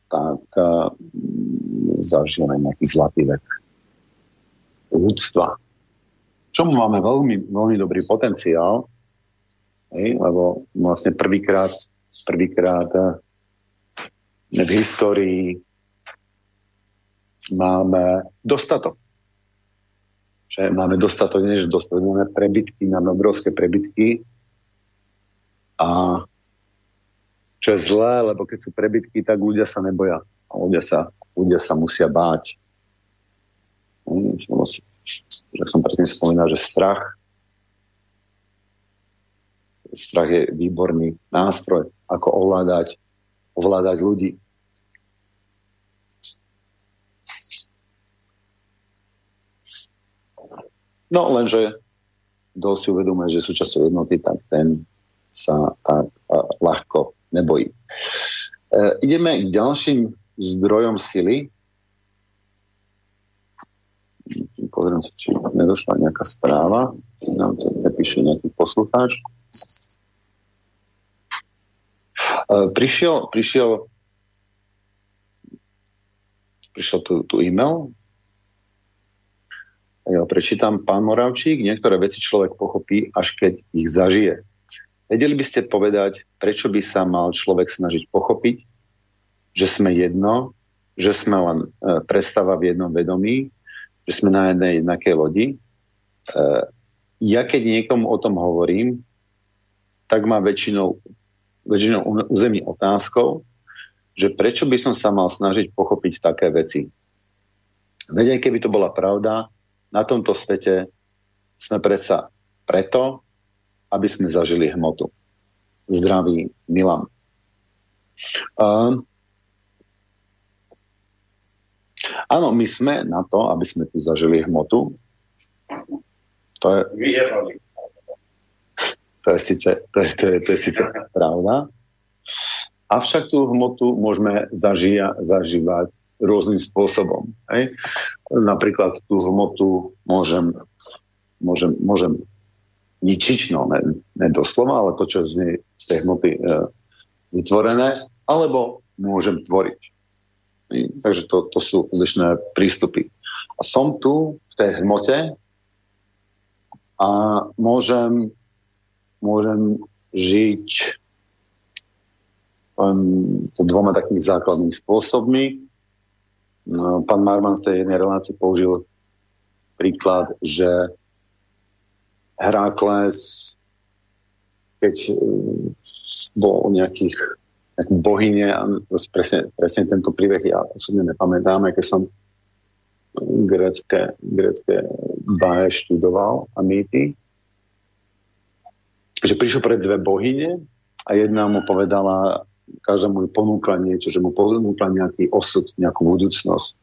tak uh, zažijeme nejaký zlatý vek ľudstva. Čomu máme veľmi, veľmi dobrý potenciál, hej, lebo vlastne prvýkrát, prvýkrát eh, v histórii máme dostatok. Že máme dostatok, než dostatok, máme prebytky, máme obrovské prebytky a čo je zlé, lebo keď sú prebytky, tak ľudia sa neboja. A ľudia sa, ľudia sa musia báť že som predtým spomínal, že strach strach je výborný nástroj, ako ovládať, ovládať ľudí. No lenže kto si uvedomuje, že súčasťou jednoty, tak ten sa tak uh, ľahko nebojí. Uh, ideme k ďalším zdrojom sily, pozriem si, či nedošla nejaká správa, nám to nepíše nejaký poslucháč. Uh, prišiel, prišiel prišiel tu, tu e-mail, ja prečítam, pán Moravčík, niektoré veci človek pochopí, až keď ich zažije. Vedeli by ste povedať, prečo by sa mal človek snažiť pochopiť, že sme jedno, že sme len e, predstava v jednom vedomí, že sme na jednej jednakej lodi. E, ja keď niekomu o tom hovorím, tak má väčšinou, väčšinou území otázkou, že prečo by som sa mal snažiť pochopiť také veci. Veď aj keby to bola pravda, na tomto svete sme predsa preto, aby sme zažili hmotu. Zdraví Milan. Uh, Áno, my sme na to, aby sme tu zažili hmotu. To je, to je síce, to je, to je, to je síce pravda, Avšak tú hmotu môžeme zažia, zažívať rôznym spôsobom. Hej? Napríklad tú hmotu môžem, môžem, môžem ničiť, no ne, ne doslova, ale to, čo z, nej, z tej hmoty e, vytvorené, alebo môžem tvoriť. Takže to, to sú odlišné prístupy. A som tu v tej hmote a môžem, môžem žiť um, dvoma takými základnými spôsobmi. No, pán Marman v tej jednej relácii použil príklad, že Herakles, keď um, bol o nejakých nejakú bohyne, a presne, presne tento príbeh ja osobne nepamätám, keď som grecké, grecké báje študoval a mýty, že prišiel pred dve bohyne a jedna mu povedala, každá mu ponúkla niečo, že mu ponúkla nejaký osud, nejakú budúcnosť.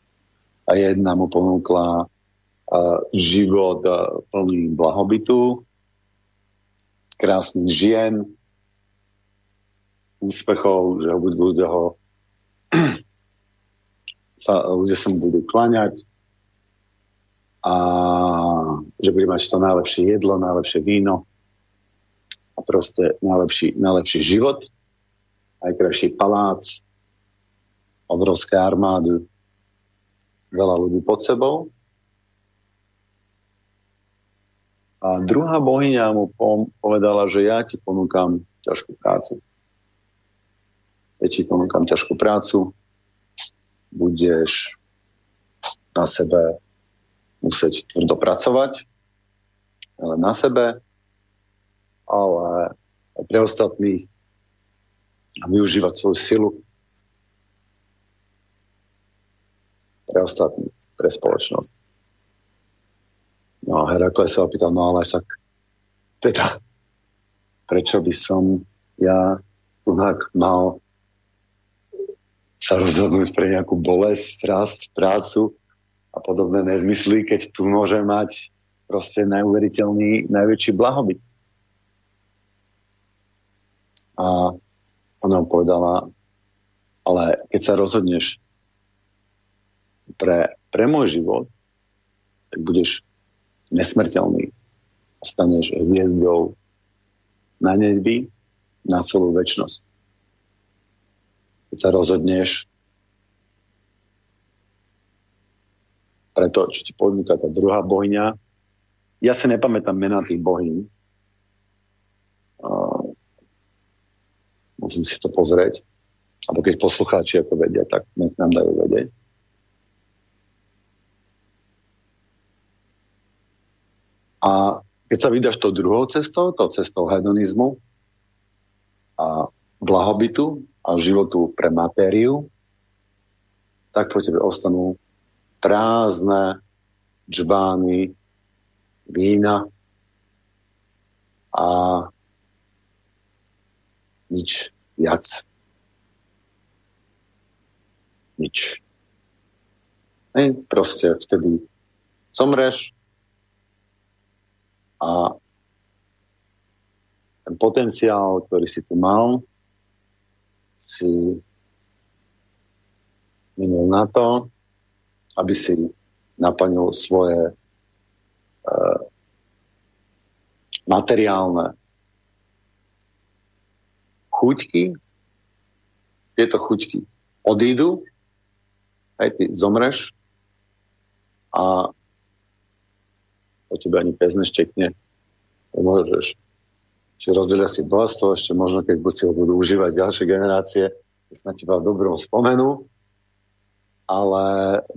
A jedna mu ponúkla uh, život uh, plný blahobytu, krásnych žien, úspechov, že ľudia ho sa, ľudia sa mu budú klaňať a že bude mať to najlepšie jedlo, najlepšie víno a proste najlepší, najlepší život najkrajší palác, obrovské armády, veľa ľudí pod sebou. A druhá bohyňa mu povedala, že ja ti ponúkam ťažkú prácu. Ja ti ponúkam ťažkú prácu, budeš na sebe musieť tvrdo pracovať, ale na sebe, ale aj pre ostatných. A využívať svoju silu. Pre ostatní, pre spoločnosť. No a Herakles sa opýtal, no ale však teda, prečo by som ja chudák mal sa rozhodnúť pre nejakú bolesť, strast, prácu a podobné nezmysly, keď tu môže mať proste neuveriteľný, najväčší blahobyt. A ona povedala, ale keď sa rozhodneš pre, pre môj život, tak budeš nesmrteľný. Staneš hviezdou na nebi na celú väčnosť. Keď sa rozhodneš pre to, čo ti podnúka tá druhá bohyňa, ja si nepamätám mena tých bohyň, Musím si to pozrieť. Alebo keď poslucháči ako vedia, tak nech nám dajú vedieť. A keď sa vydáš tou druhou cestou, tou cestou hedonizmu a blahobytu a životu pre matériu, tak po tebe ostanú prázdne džbány vína a nič viac. Nič. Hej, proste vtedy zomreš a ten potenciál, ktorý si tu mal, si minul na to, aby si naplnil svoje uh, materiálne chuťky, tieto chuťky odídu, aj ty zomreš a o tebe ani pes neštekne. Môžeš si rozdeliať si bohatstvo, ešte možno keď si ho budú užívať ďalšie generácie, na teba v dobrom spomenú, ale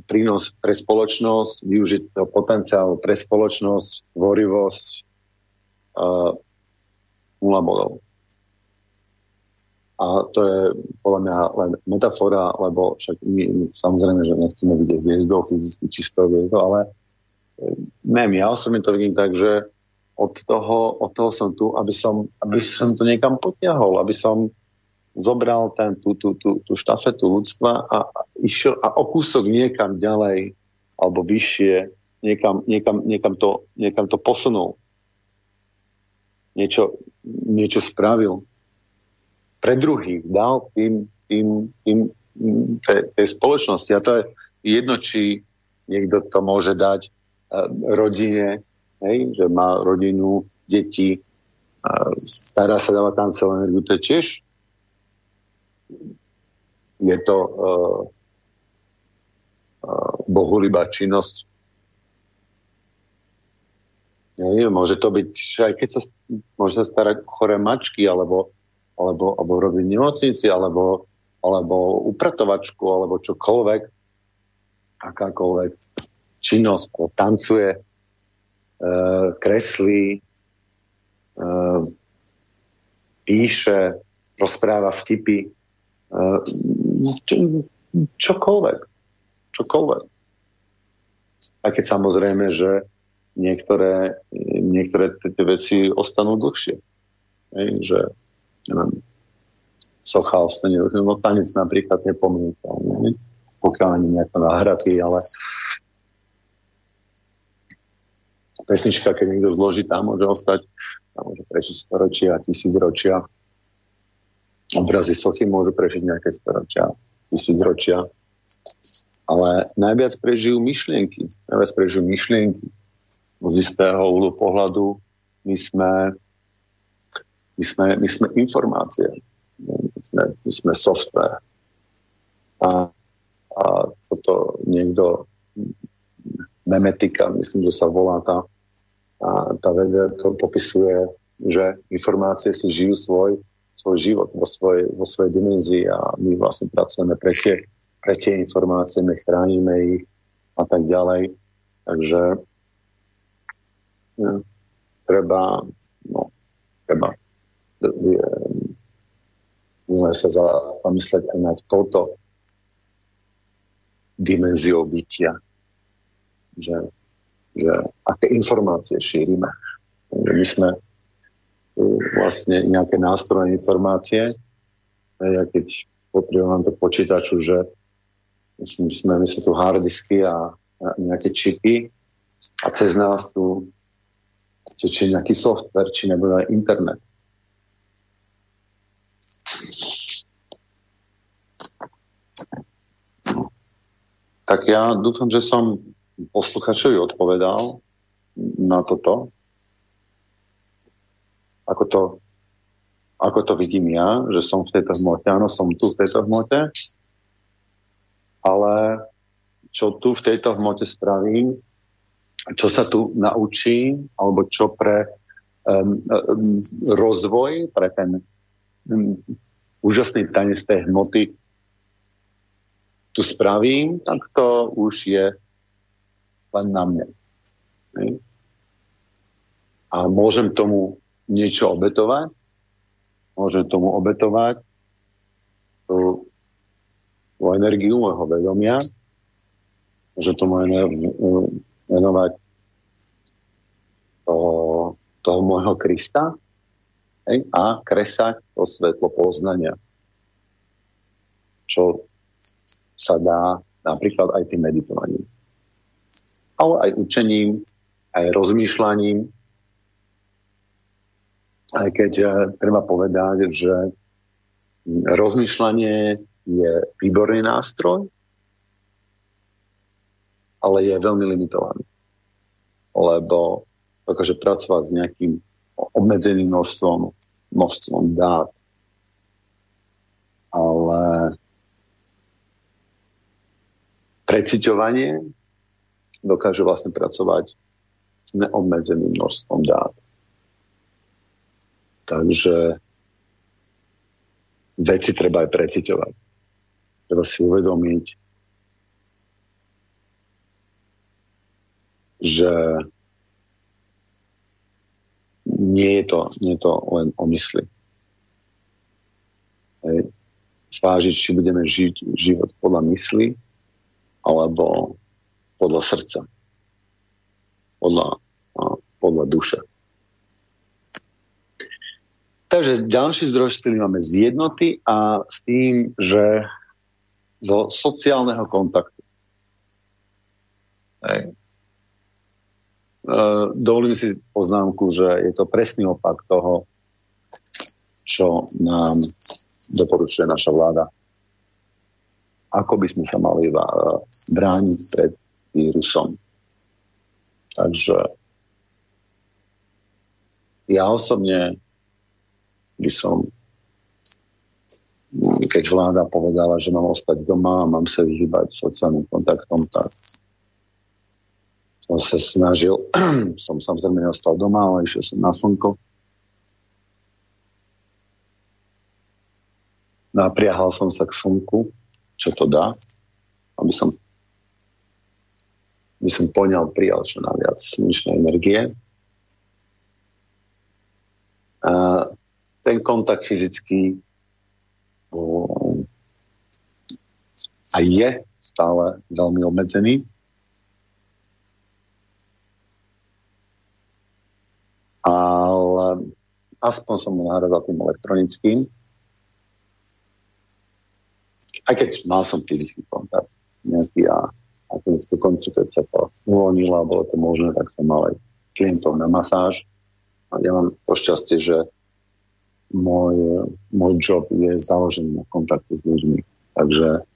prínos pre spoločnosť, využiť toho potenciál pre spoločnosť, tvorivosť, uh, nula bodov. A to je podľa mňa len metafora, lebo však my samozrejme, že nechceme vidieť hviezdou, fyzicky čistou hviezdou, ale e, neviem, ja osobne to vidím tak, že od toho, od toho som tu, aby som, aby som to niekam potiahol, aby som zobral ten, tú, tú, tú, tú štafetu ľudstva a, a išiel a o kúsok niekam ďalej alebo vyššie, niekam, niekam, niekam, to, niekam to posunul. Niečo, niečo spravil pre druhých dal tým, tým, tým tej, tej spoločnosti. A to je jedno, či niekto to môže dať uh, rodine, hej, že má rodinu, deti, uh, stará sa dávať tam celú energiu. To je tiež je to uh, uh, bohulibá činnosť. Nie, môže to byť, aj keď sa môže starať choré mačky, alebo, alebo, alebo robiť nemocnici, alebo, alebo upratovačku, alebo čokoľvek, akákoľvek činnosť, tancuje, kreslí, uh, píše, rozpráva vtipy, čo, čokoľvek. Čokoľvek. A keď samozrejme, že niektoré, niektoré tie veci ostanú dlhšie. Hej, že neviem, socha ostane. No tanec napríklad nepomenúteľný, pokiaľ ani nejako nahratý, ale pesnička, keď niekto zloží, tam môže ostať, tam môže prežiť storočia, tisíc ročia obrazy sochy môžu prežiť nejaké storočia, tisícročia, ale najviac prežijú myšlienky. Najviac prežijú myšlienky. Z istého úhlu pohľadu my sme, my sme, my sme informácie. My sme, my sme software. A, a toto niekto memetika, myslím, že sa volá tá, a tá veda, to popisuje, že informácie si žijú svoj svoj život vo svojej, vo svojej dimenzii a my vlastne pracujeme pre tie, pre tie informácie, my chránime ich a tak ďalej. Takže ja, treba, no, treba môžeme sa zamysleť aj nad touto dimenziou bytia. Že, že aké informácie šírime. My sme vlastne nejaké nástroje, informácie. Ja keď potrebujem to počítaču, že myslím, sme, my sme tu harddisky a, a nejaké čipy a cez nás tu či nejaký software, či nebude aj internet. Tak ja dúfam, že som posluchačovi odpovedal na toto ako to, ako to vidím ja, že som v tejto hmote. Áno, som tu v tejto hmote, ale čo tu v tejto hmote spravím, čo sa tu naučím, alebo čo pre um, um, rozvoj, pre ten um, úžasný tanec tej hmoty tu spravím, tak to už je len na mne. A môžem tomu niečo obetovať, môžem tomu obetovať tú, tú energiu môjho vedomia, môžem tomu venovať toho, toho môjho Krista a kresať to svetlo poznania, čo sa dá napríklad aj tým meditovaním. Ale aj učením, aj rozmýšľaním, aj keď uh, treba povedať, že rozmýšľanie je výborný nástroj, ale je veľmi limitovaný. Lebo dokáže pracovať s nejakým obmedzeným množstvom, množstvom dát. Ale preciťovanie dokáže vlastne pracovať s neobmedzeným množstvom dát. Takže veci treba aj preciťovať. Treba si uvedomiť, že nie je to, nie je to len o mysli. Hej. Zvážiť, či budeme žiť život podľa mysli alebo podľa srdca. Podľa, podľa duše. Takže ďalší zdroj sily máme z jednoty a s tým, že do sociálneho kontaktu. Hej. E, dovolím si poznámku, že je to presný opak toho, čo nám doporučuje naša vláda. Ako by sme sa mali brániť pred vírusom. Takže ja osobne by som, keď vláda povedala, že mám ostať doma a mám sa vyhýbať sociálnym kontaktom, tak som sa snažil, som samozrejme neostal doma, ale išiel som na slnko. Napriahal som sa k slnku, čo to dá, aby som by som poňal, prijal čo najviac slnečnej energie. A ten kontakt fyzický a je stále veľmi obmedzený. Ale aspoň som mu nahradal tým elektronickým. Aj keď mal som fyzický kontakt nejaký a a keď v konci, keď sa to uvoľnilo a bolo to možné, tak som mal aj klientov na masáž. A ja mám to šťastie, že môj, môj job je založený na kontakte s ľuďmi. Takže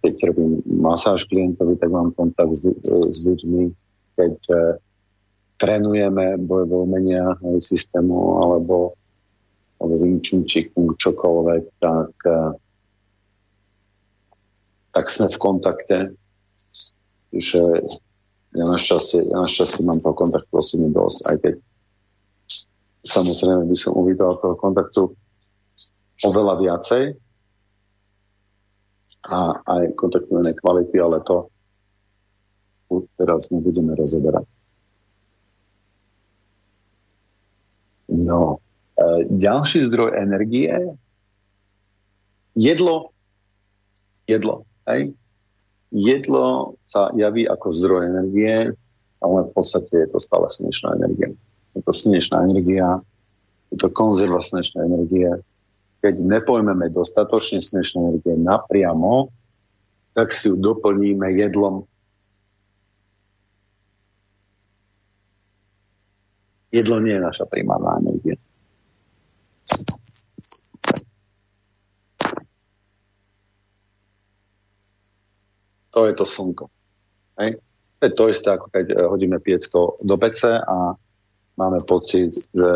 keď robím masáž klientovi, tak mám kontakt s, s ľuďmi. Keď e, trénujeme bojové umenia systému alebo, alebo Wing čokoľvek, tak tak sme v kontakte. Že ja našťastie, ja našťastie mám toho kontaktu osobne dosť, aj keď samozrejme by som uvítal toho kontaktu oveľa viacej a aj kontaktujeme kvality, ale to teraz nebudeme rozoberať. No, e, ďalší zdroj energie jedlo jedlo. Hej. Jedlo sa javí ako zdroj energie, ale v podstate je to stále slnečná energia. Je to slnečná energia, je to konzerva slnečnej energie. Keď nepojmeme dostatočne slnečnej energie napriamo, tak si ju doplníme jedlom. Jedlo nie je naša primárna energia. To je to slnko. Hej? To je to isté, ako keď eh, hodíme piecko do pece a máme pocit, že,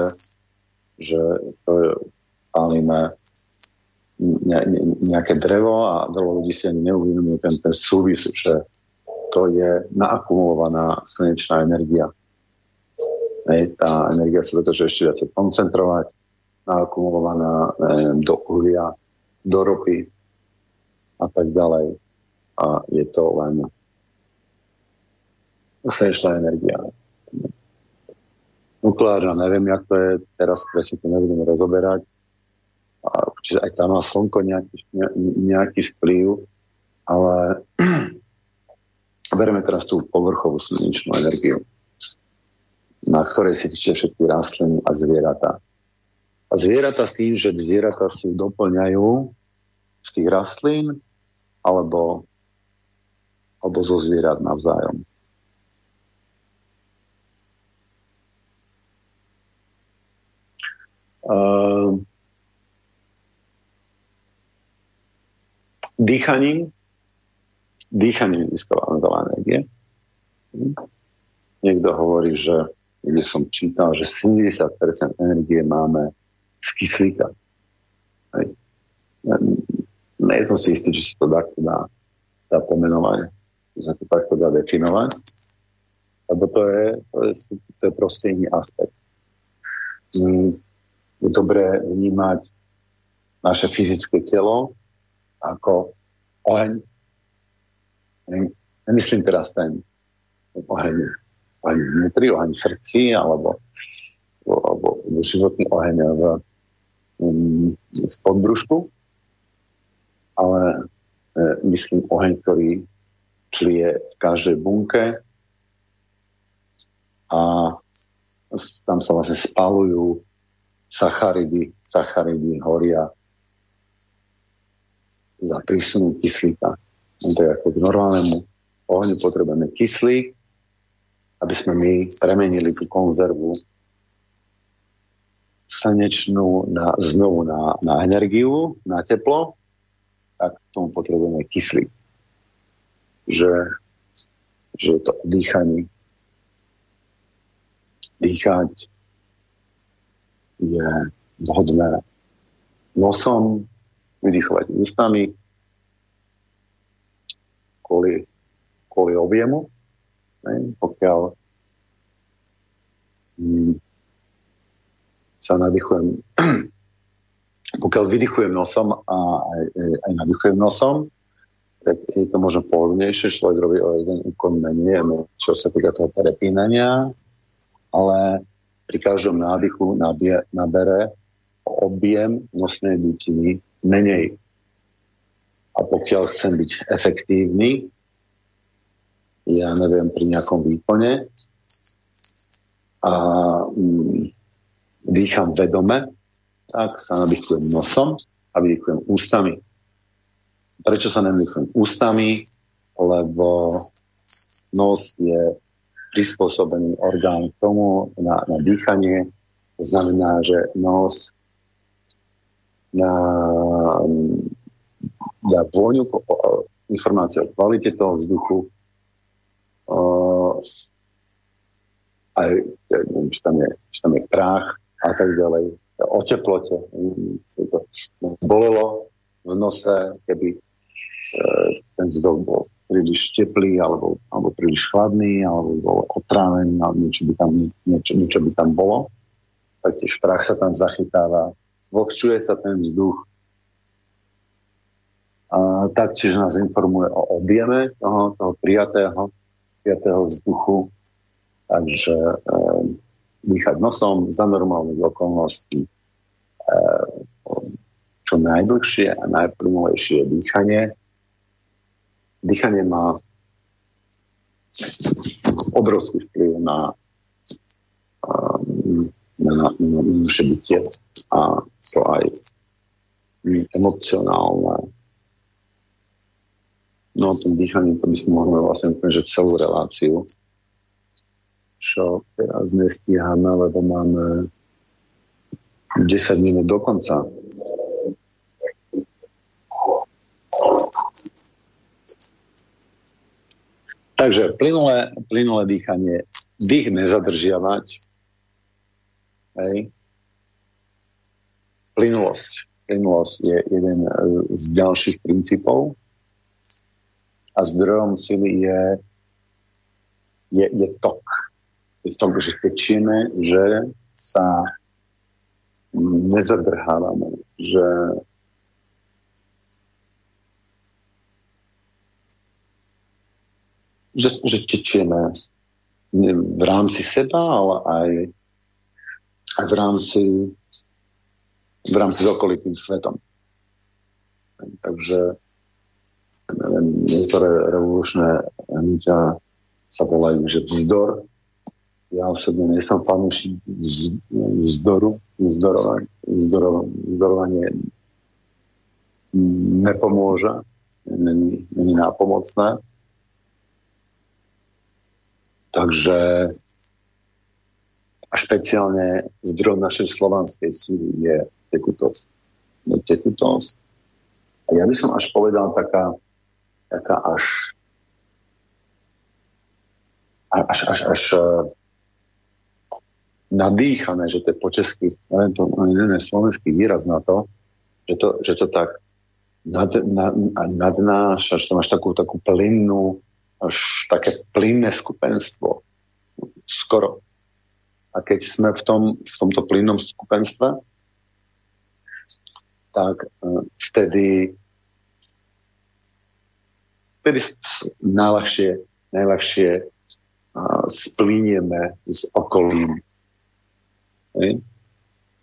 že to je, pálime ne, ne, nejaké drevo a veľa ľudí si ani neuvedomuje ten, ten súvis, že to je naakumulovaná slnečná energia. Hej, tá energia sa dokáže ešte viacej koncentrovať, naakumulovaná neviem, do uhlia, do ropy a tak ďalej a je to len slnečná energia. Nukleárna, neviem, jak to je, teraz presne to nebudeme rozoberať. A, čiže aj tam má slnko nejaký, nejaký vplyv, ale bereme teraz tú povrchovú slnečnú energiu, na ktorej si tečia všetky rastliny a zvieratá. A zvieratá s tým, že zvieratá si doplňajú z tých rastlín alebo alebo zo zvierat navzájom. Uh, dýchaním dýchaním získavame veľa energie. Niekto hovorí, že kde som čítal, že 70% energie máme z kyslíka. Hej. Nie som si istý, či sa to dá, dá pomenovať sa to takto dá definovať, lebo to je, to je, to je proste iný aspekt. Mm, je dobré vnímať naše fyzické telo ako oheň. Nemyslím teraz ten oheň, oheň vnútri, oheň v srdci, alebo, alebo, alebo životný oheň v, mm, v podbrušku, ale e, myslím oheň, ktorý tlie v každej bunke a tam sa vlastne spalujú sacharidy, sacharidy horia za prísunu kyslíka. To je ako k normálnemu ohňu potrebujeme kyslík, aby sme my premenili tú konzervu slnečnú na, znovu na, na energiu, na teplo, tak k tomu potrebujeme kyslík. Že, že to dýchanie. Dýchať je vhodné nosom, vydýchovať ústami kvôli, kvôli objemu. Ne? Pokiaľ hm, sa nadýchujem, pokiaľ vydychujem nosom a aj, aj nadýchujem nosom, tak je to možno pohodlnejšie, človek robí o jeden úkon menej, čo sa týka toho prepínania, ale pri každom nádychu nabie, nabere objem nosnej dutiny menej. A pokiaľ chcem byť efektívny, ja neviem, pri nejakom výkone a mm, dýcham vedome, tak sa nadýchujem nosom a vydýchujem ústami. Prečo sa nadýchujem ústami? Lebo nos je prispôsobený orgán k tomu na, na dýchanie. To znamená, že nos na, na vôňu, informácie o kvalite toho vzduchu, uh, aj neviem, či tam, je, či tam je prach, a tak ďalej. O teplote. To bolelo v nose, keby ten vzduch bol príliš teplý alebo, alebo príliš chladný alebo bol otrávený alebo niečo by tam, niečo, niečo by tam bolo. Taktiež prach sa tam zachytáva, zvlhčuje sa ten vzduch. A taktiež nás informuje o objeme toho, toho prijatého, prijatého vzduchu. Takže e, dýchať nosom za normálnych okolností. E, čo najdlhšie a najplynulejšie dýchanie. Dýchanie má obrovský vplyv na, na, na, na naše bytie a to aj emocionálne. No, tým dýchaním to by sme mohli vlastne že celú reláciu čo teraz nestíhame, lebo máme 10 minút do konca. Takže plynulé, plynulé dýchanie, dých nezadržiavať. Hej. Plynulosť. Plynulosť je jeden z ďalších princípov a zdrojom sily je, je, je tok v tom, že tečieme, že sa nezadrhávame, že že, že tečieme v rámci seba, ale aj, aj v rámci v rámci s okolitým svetom. Takže neviem, niektoré revolučné hnutia sa volajú, že vzdor, ja osobne nie som fanúšik vzdoru, vzdorovanie, vzdorovanie nepomôže, není, není nápomocné. Takže a špeciálne zdrojom našej slovanskej síly je tekutosť. Je tekutosť. A ja by som až povedal taká, taká až až, až, až nadýchané, že to je po česky, neviem to, neviem slovenský výraz na to, že to, že to tak nad, nad, nadnáša, že to máš takú, takú plynnú, až také plynné skupenstvo. Skoro. A keď sme v, tom, v tomto plynnom skupenstve, tak uh, vtedy vtedy najľahšie, najľahšie uh, splínieme s okolím hej?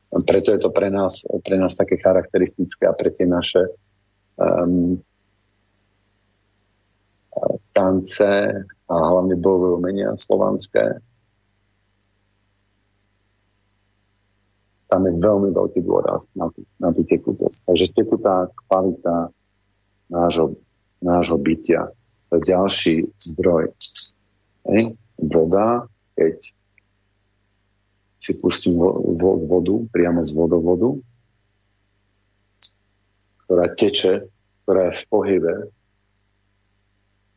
Preto je to pre nás, pre nás také charakteristické a pre tie naše um, tance a hlavne bojové umenia slovanské. Tam je veľmi veľký dôraz na tú, na tú tekutosť. Takže tekutá kvalita nášho, nášho bytia. To je ďalší zdroj. Hej? Voda, keď si pustím vodu, priamo z vodovodu, ktorá teče, ktorá je v pohybe,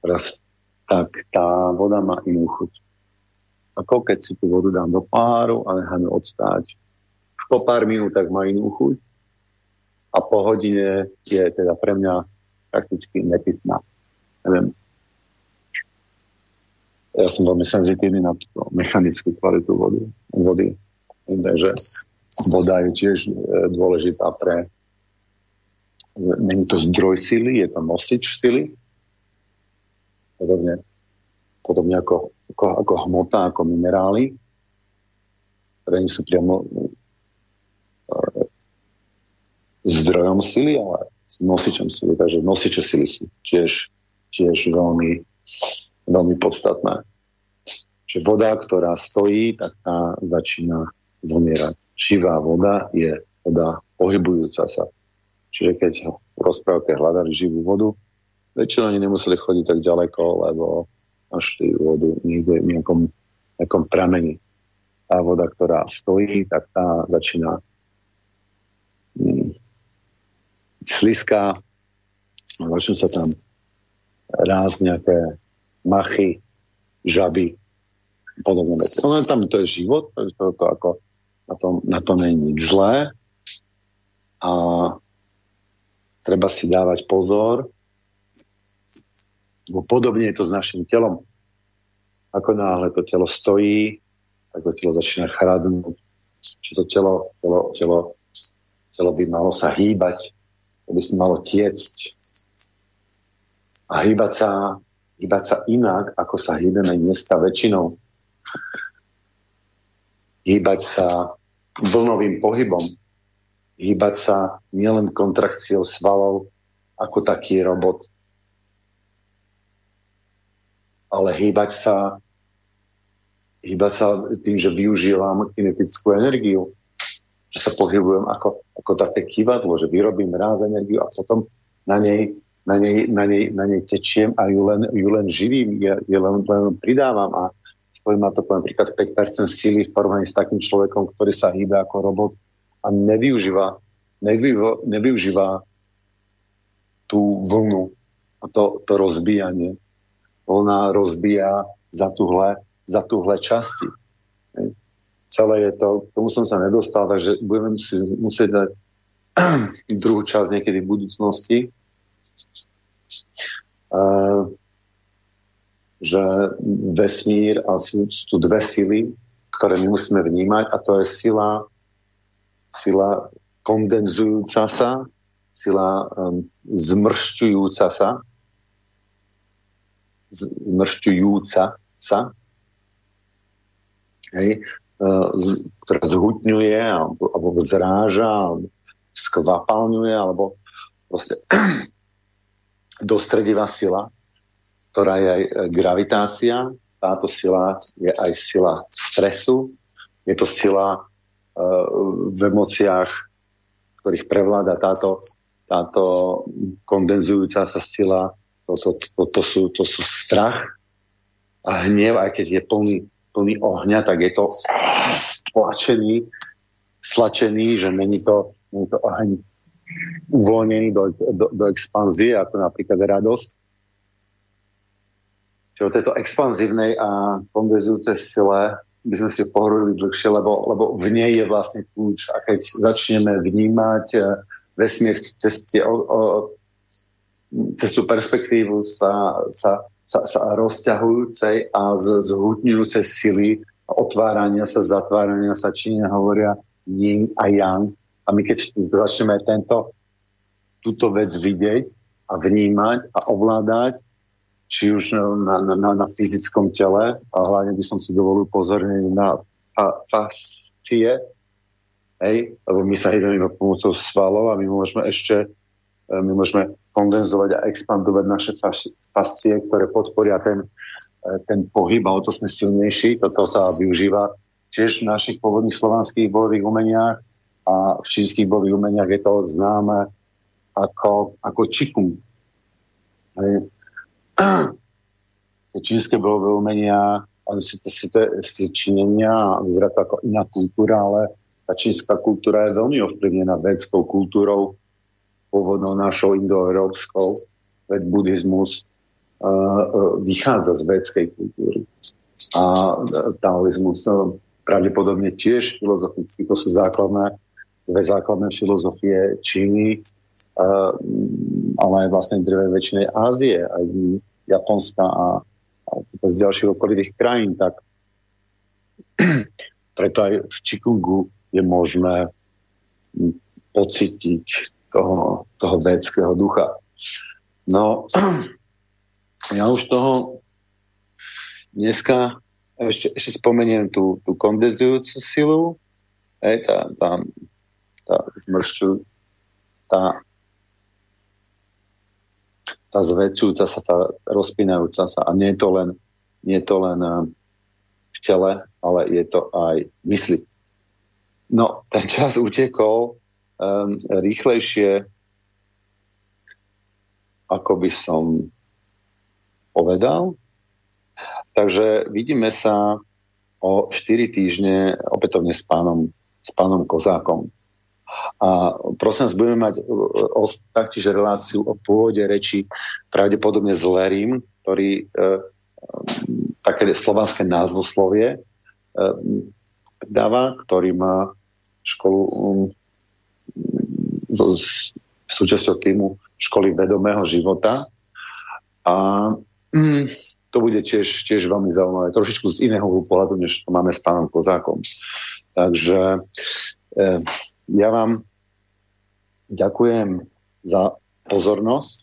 raz, tak tá voda má inú chuť. Ako keď si tú vodu dám do páru a nechám ju odstáť. Po pár minútach má inú chuť a po hodine je teda pre mňa prakticky nepitná. Neviem. Ja som veľmi senzitívny na tú mechanickú kvalitu vody. vody. Takže voda je tiež e, dôležitá pre... Není to zdroj sily, je to nosič sily. Podobne, podobne ako, ako, ako hmota, ako minerály, ktoré nie sú priamo e, zdrojom sily, ale nosičom sily. Takže nosiče sily sú tiež, tiež veľmi, veľmi podstatné. Čiže voda, ktorá stojí, tak tá začína zomierať. Živá voda je voda pohybujúca sa. Čiže keď v rozprávke hľadali živú vodu, väčšinou ani nemuseli chodiť tak ďaleko, lebo našli vodu niekde v nejakom, nejakom pramení. Tá voda, ktorá stojí, tak tá začína sliská, začnú sa tam rásť nejaké machy, žaby, podobné veci. No tam to je život, to, to, ako, na tom, na tom je nič zlé a treba si dávať pozor, lebo podobne je to s našim telom. Ako náhle to telo stojí, tak to telo začína chradnúť. Čiže to telo, telo, telo, telo by malo sa hýbať, to si malo tiecť a hýbať sa, hýbať sa inak, ako sa hýbeme dneska väčšinou. Hýbať sa vlnovým pohybom. Hýbať sa nielen kontrakciou svalov ako taký robot, ale hýbať sa, hýbať sa tým, že využívam kinetickú energiu že sa pohybujem ako, ako také kivadlo, že vyrobím raz energiu a potom na nej, na nej, na nej, na nej tečiem a ju len, ju len živím, ja, ja len, len pridávam a stojí ma to napríklad 5% síly v porovnaní s takým človekom, ktorý sa hýbe ako robot a nevyužíva, nevyužíva, nevyužíva tú vlnu a to, to rozbíjanie. Ona rozbíja za tuhle, za tuhle časti celé je to, k tomu som sa nedostal, takže budeme si musieť dať druhú časť niekedy v budúcnosti. Uh, že vesmír, a sú, sú tu dve sily, ktoré my musíme vnímať a to je sila, sila kondenzujúca sa, sila um, zmršťujúca sa, zmršťujúca sa, hej, ktorá zhutňuje alebo, zráža, skvapalňuje, alebo proste dostredivá sila, ktorá je aj gravitácia. Táto sila je aj sila stresu, je to sila uh, v emóciách, ktorých prevláda táto, táto kondenzujúca sa sila, to, to, to, sú, to sú strach a hnev, aj keď je plný plný ohňa, tak je to stlačený, stlačený, že není to, není to oheň uvoľnený do, do, do expanzie, ako napríklad radosť. Čiže o tejto expanzívnej a kondenzujúcej sile by sme si pohovorili dlhšie, lebo, lebo v nej je vlastne kľúč. A keď začneme vnímať eh, vesmír cez, o, cez tú perspektívu sa, sa sa, sa rozťahujúcej a zhutňujúcej sily otvárania sa, zatvárania sa, Číne hovoria yin a yang. A my keď začneme tento, túto vec vidieť a vnímať a ovládať, či už na, na, na, na fyzickom tele, a hlavne by som si dovolil pozorniť na fa, fascie, hej, lebo my sa hýbeme pomocou svalov a my môžeme ešte my môžeme kondenzovať a expandovať naše fascie, ktoré podporia ten, e, ten pohyb a o to sme silnejší. Toto sa využíva tiež v našich pôvodných slovanských bojových umeniach a v čínskych bojových umeniach je to známe ako, ako čikung. Čínske bojové umenia to, si činenia vyzerá to ako iná kultúra, ale tá čínska kultúra je veľmi ovplyvnená vedskou kultúrou, pôvodnou našou indoeurópskou, veď buddhizmus uh, vychádza z vedskej kultúry. A taoizmus uh, pravdepodobne tiež filozoficky, to sú základné, dve základné filozofie Číny, uh, ale aj vlastne dve väčšinej Ázie, aj Japonska a, a z ďalších okolitých krajín, tak preto aj v Čikungu je možné pocítiť toho, toho védského ducha. No, ja už toho dneska ešte, ešte spomeniem tú, tú kondenzujúcu silu, hej, tá, tá, tá zmršťu, tá, tá zväčšujúca sa, tá rozpínajúca sa a nie je to len, nie je to len eh, v tele, ale je to aj mysli. No, ten čas utekol um, rýchlejšie, ako by som povedal. Takže vidíme sa o 4 týždne opätovne s pánom, s pánom Kozákom. A prosím vás, budeme mať o, taktiež reláciu o pôvode reči pravdepodobne s Lerim, ktorý e, také slovanské názvoslovie e, dáva, ktorý má školu um, so, súčasťou týmu školy vedomého života. A um, to bude tiež, tiež veľmi zaujímavé. Trošičku z iného pohľadu, než to máme s pánom Kozákom. Takže eh, ja vám ďakujem za pozornosť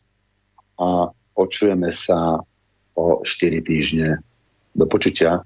a počujeme sa o 4 týždne. Do počutia.